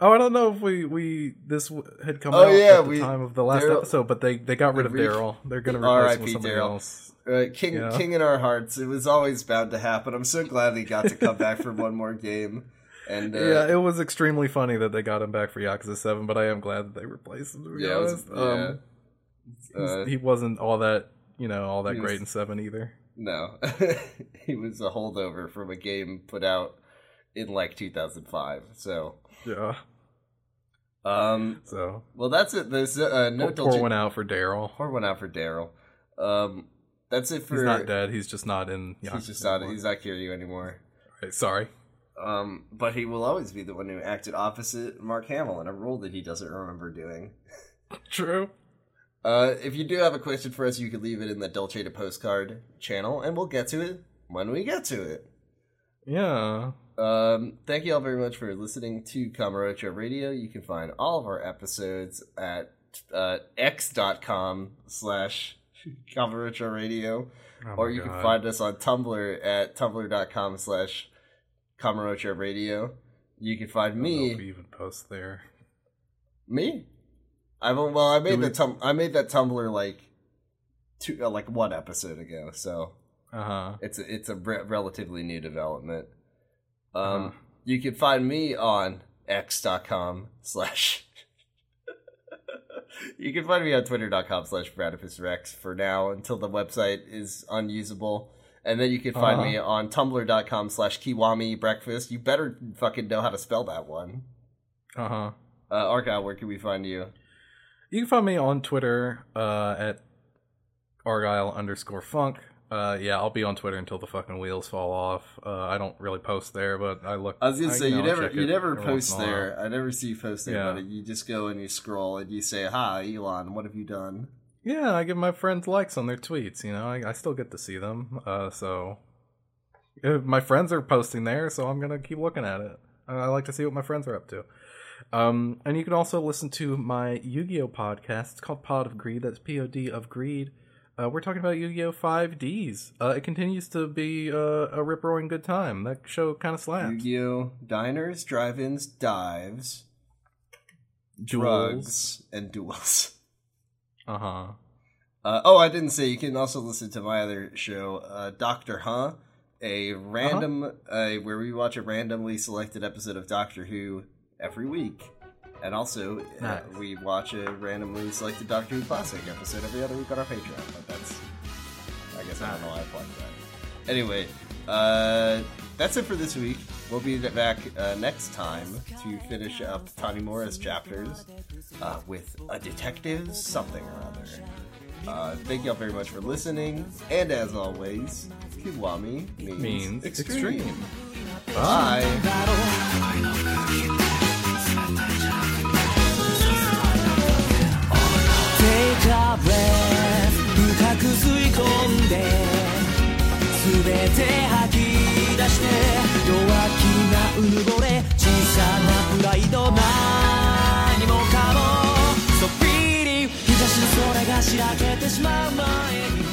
S1: Oh, I don't know if we we this had come
S2: Oh,
S1: out
S2: yeah,
S1: at the
S2: we-
S1: time of the last
S2: Daryl-
S1: episode, but they they got rid of
S2: re-
S1: Daryl. They're gonna replace him with somebody
S2: Daryl.
S1: else.
S2: Uh, King
S1: Yeah.
S2: King in our hearts. It was always bound to happen. I'm so glad he got to come back for one more game. And uh,
S1: yeah, it was extremely funny that they got him back for Yakuza Seven, but I am glad that they replaced him. To be
S2: Yeah, was-
S1: honest,
S2: yeah.
S1: um,
S2: uh,
S1: he wasn't all that you know all that great
S2: was-
S1: in Seven either.
S2: no, he was a holdover from a game put out in like 2005. So,
S1: Yeah,
S2: um,
S1: so
S2: well, that's it. There's uh, no
S1: pour, pour one out for Daryl.
S2: Pour one out for Daryl. Um, that's it for.
S1: He's not dead. He's just not in. Yakuza
S2: He's just not.
S1: anymore.
S2: He's not Kiryu anymore.
S1: Right, sorry.
S2: Um, but he will always be the one who acted opposite Mark Hamill in a role that he doesn't remember doing.
S1: True.
S2: Uh, if you do have a question for us, you can leave it in the Dolce to Postcard channel, and we'll get to it. when we get to it.
S1: Yeah.
S2: Um, thank you all very much for listening to Kamurocho Radio. You can find all of our episodes at uh, x.com slash Kamurocho Radio.
S1: Oh
S2: or you can find us on Tumblr at tumblr.com slash Kamurocho Radio. You can find
S1: I don't know
S2: me
S1: if we even post there.
S2: Me? I well, I made the
S1: we-
S2: tum- I made that Tumblr like two uh, like one episode ago, so
S1: Uh huh.
S2: it's a, it's a re- relatively new development. Um,
S1: Uh-huh.
S2: you can find me on x.com slash. you can find me on twitter.com slash Rex for now until the website is unusable. And then you can find
S1: Uh-huh.
S2: me on tumblr.com slash Kiwami Breakfast. You better fucking know how to spell that one.
S1: Uh huh.
S2: Uh, Argyle, where can we find you?
S1: You can find me on Twitter uh, at Argyle underscore funk. Uh, yeah, I'll be on Twitter until the fucking wheels fall off. Uh, I don't really post there, but I look.
S2: I was gonna say you
S1: I'll
S2: never you never post
S1: in a while.
S2: there. I never see you post there,
S1: Yeah.
S2: buddy. You just go and you scroll and you say, "Hi, Elon. What have you done?"
S1: Yeah, I give my friends likes on their tweets. You know, I, I still get to see them. Uh, so uh, my friends are posting there, so I'm gonna keep looking at it. I, I like to see what my friends are up to. Um, and you can also listen to my Yu-Gi-Oh podcast. It's called Pod of Greed. That's P-O-D of Greed. Uh, we're talking about Yu-Gi-Oh! 5Ds. Uh, it continues to be uh, a rip-roaring good time. That show kind of slaps.
S2: Yu-Gi-Oh! Diners, drive-ins, dives, drugs, and duels.
S1: Uh huh.
S2: Uh, oh, I didn't say you can also listen to my other show, uh, Doctor Huh, a random uh, where we watch a randomly selected episode of Doctor Who every week, and also uh, we watch a randomly selected Doctor Who classic episode every other week on our Patreon. But that's, I guess I don't know why I plugged that. Anyway, uh, that's it for this week. We'll be back uh, next time to finish up Tanimura's chapters uh, with a detective something or other. Uh, thank y'all very much for listening, and as always, Kiwami means,
S1: Means
S2: extreme.
S1: extreme.
S2: Bye.
S3: たブレ深く吸い込んで全て吐き出して弱気なうぬぼれ小さなプライド何もかもそっぴり日差しの空がしらけてしまう前に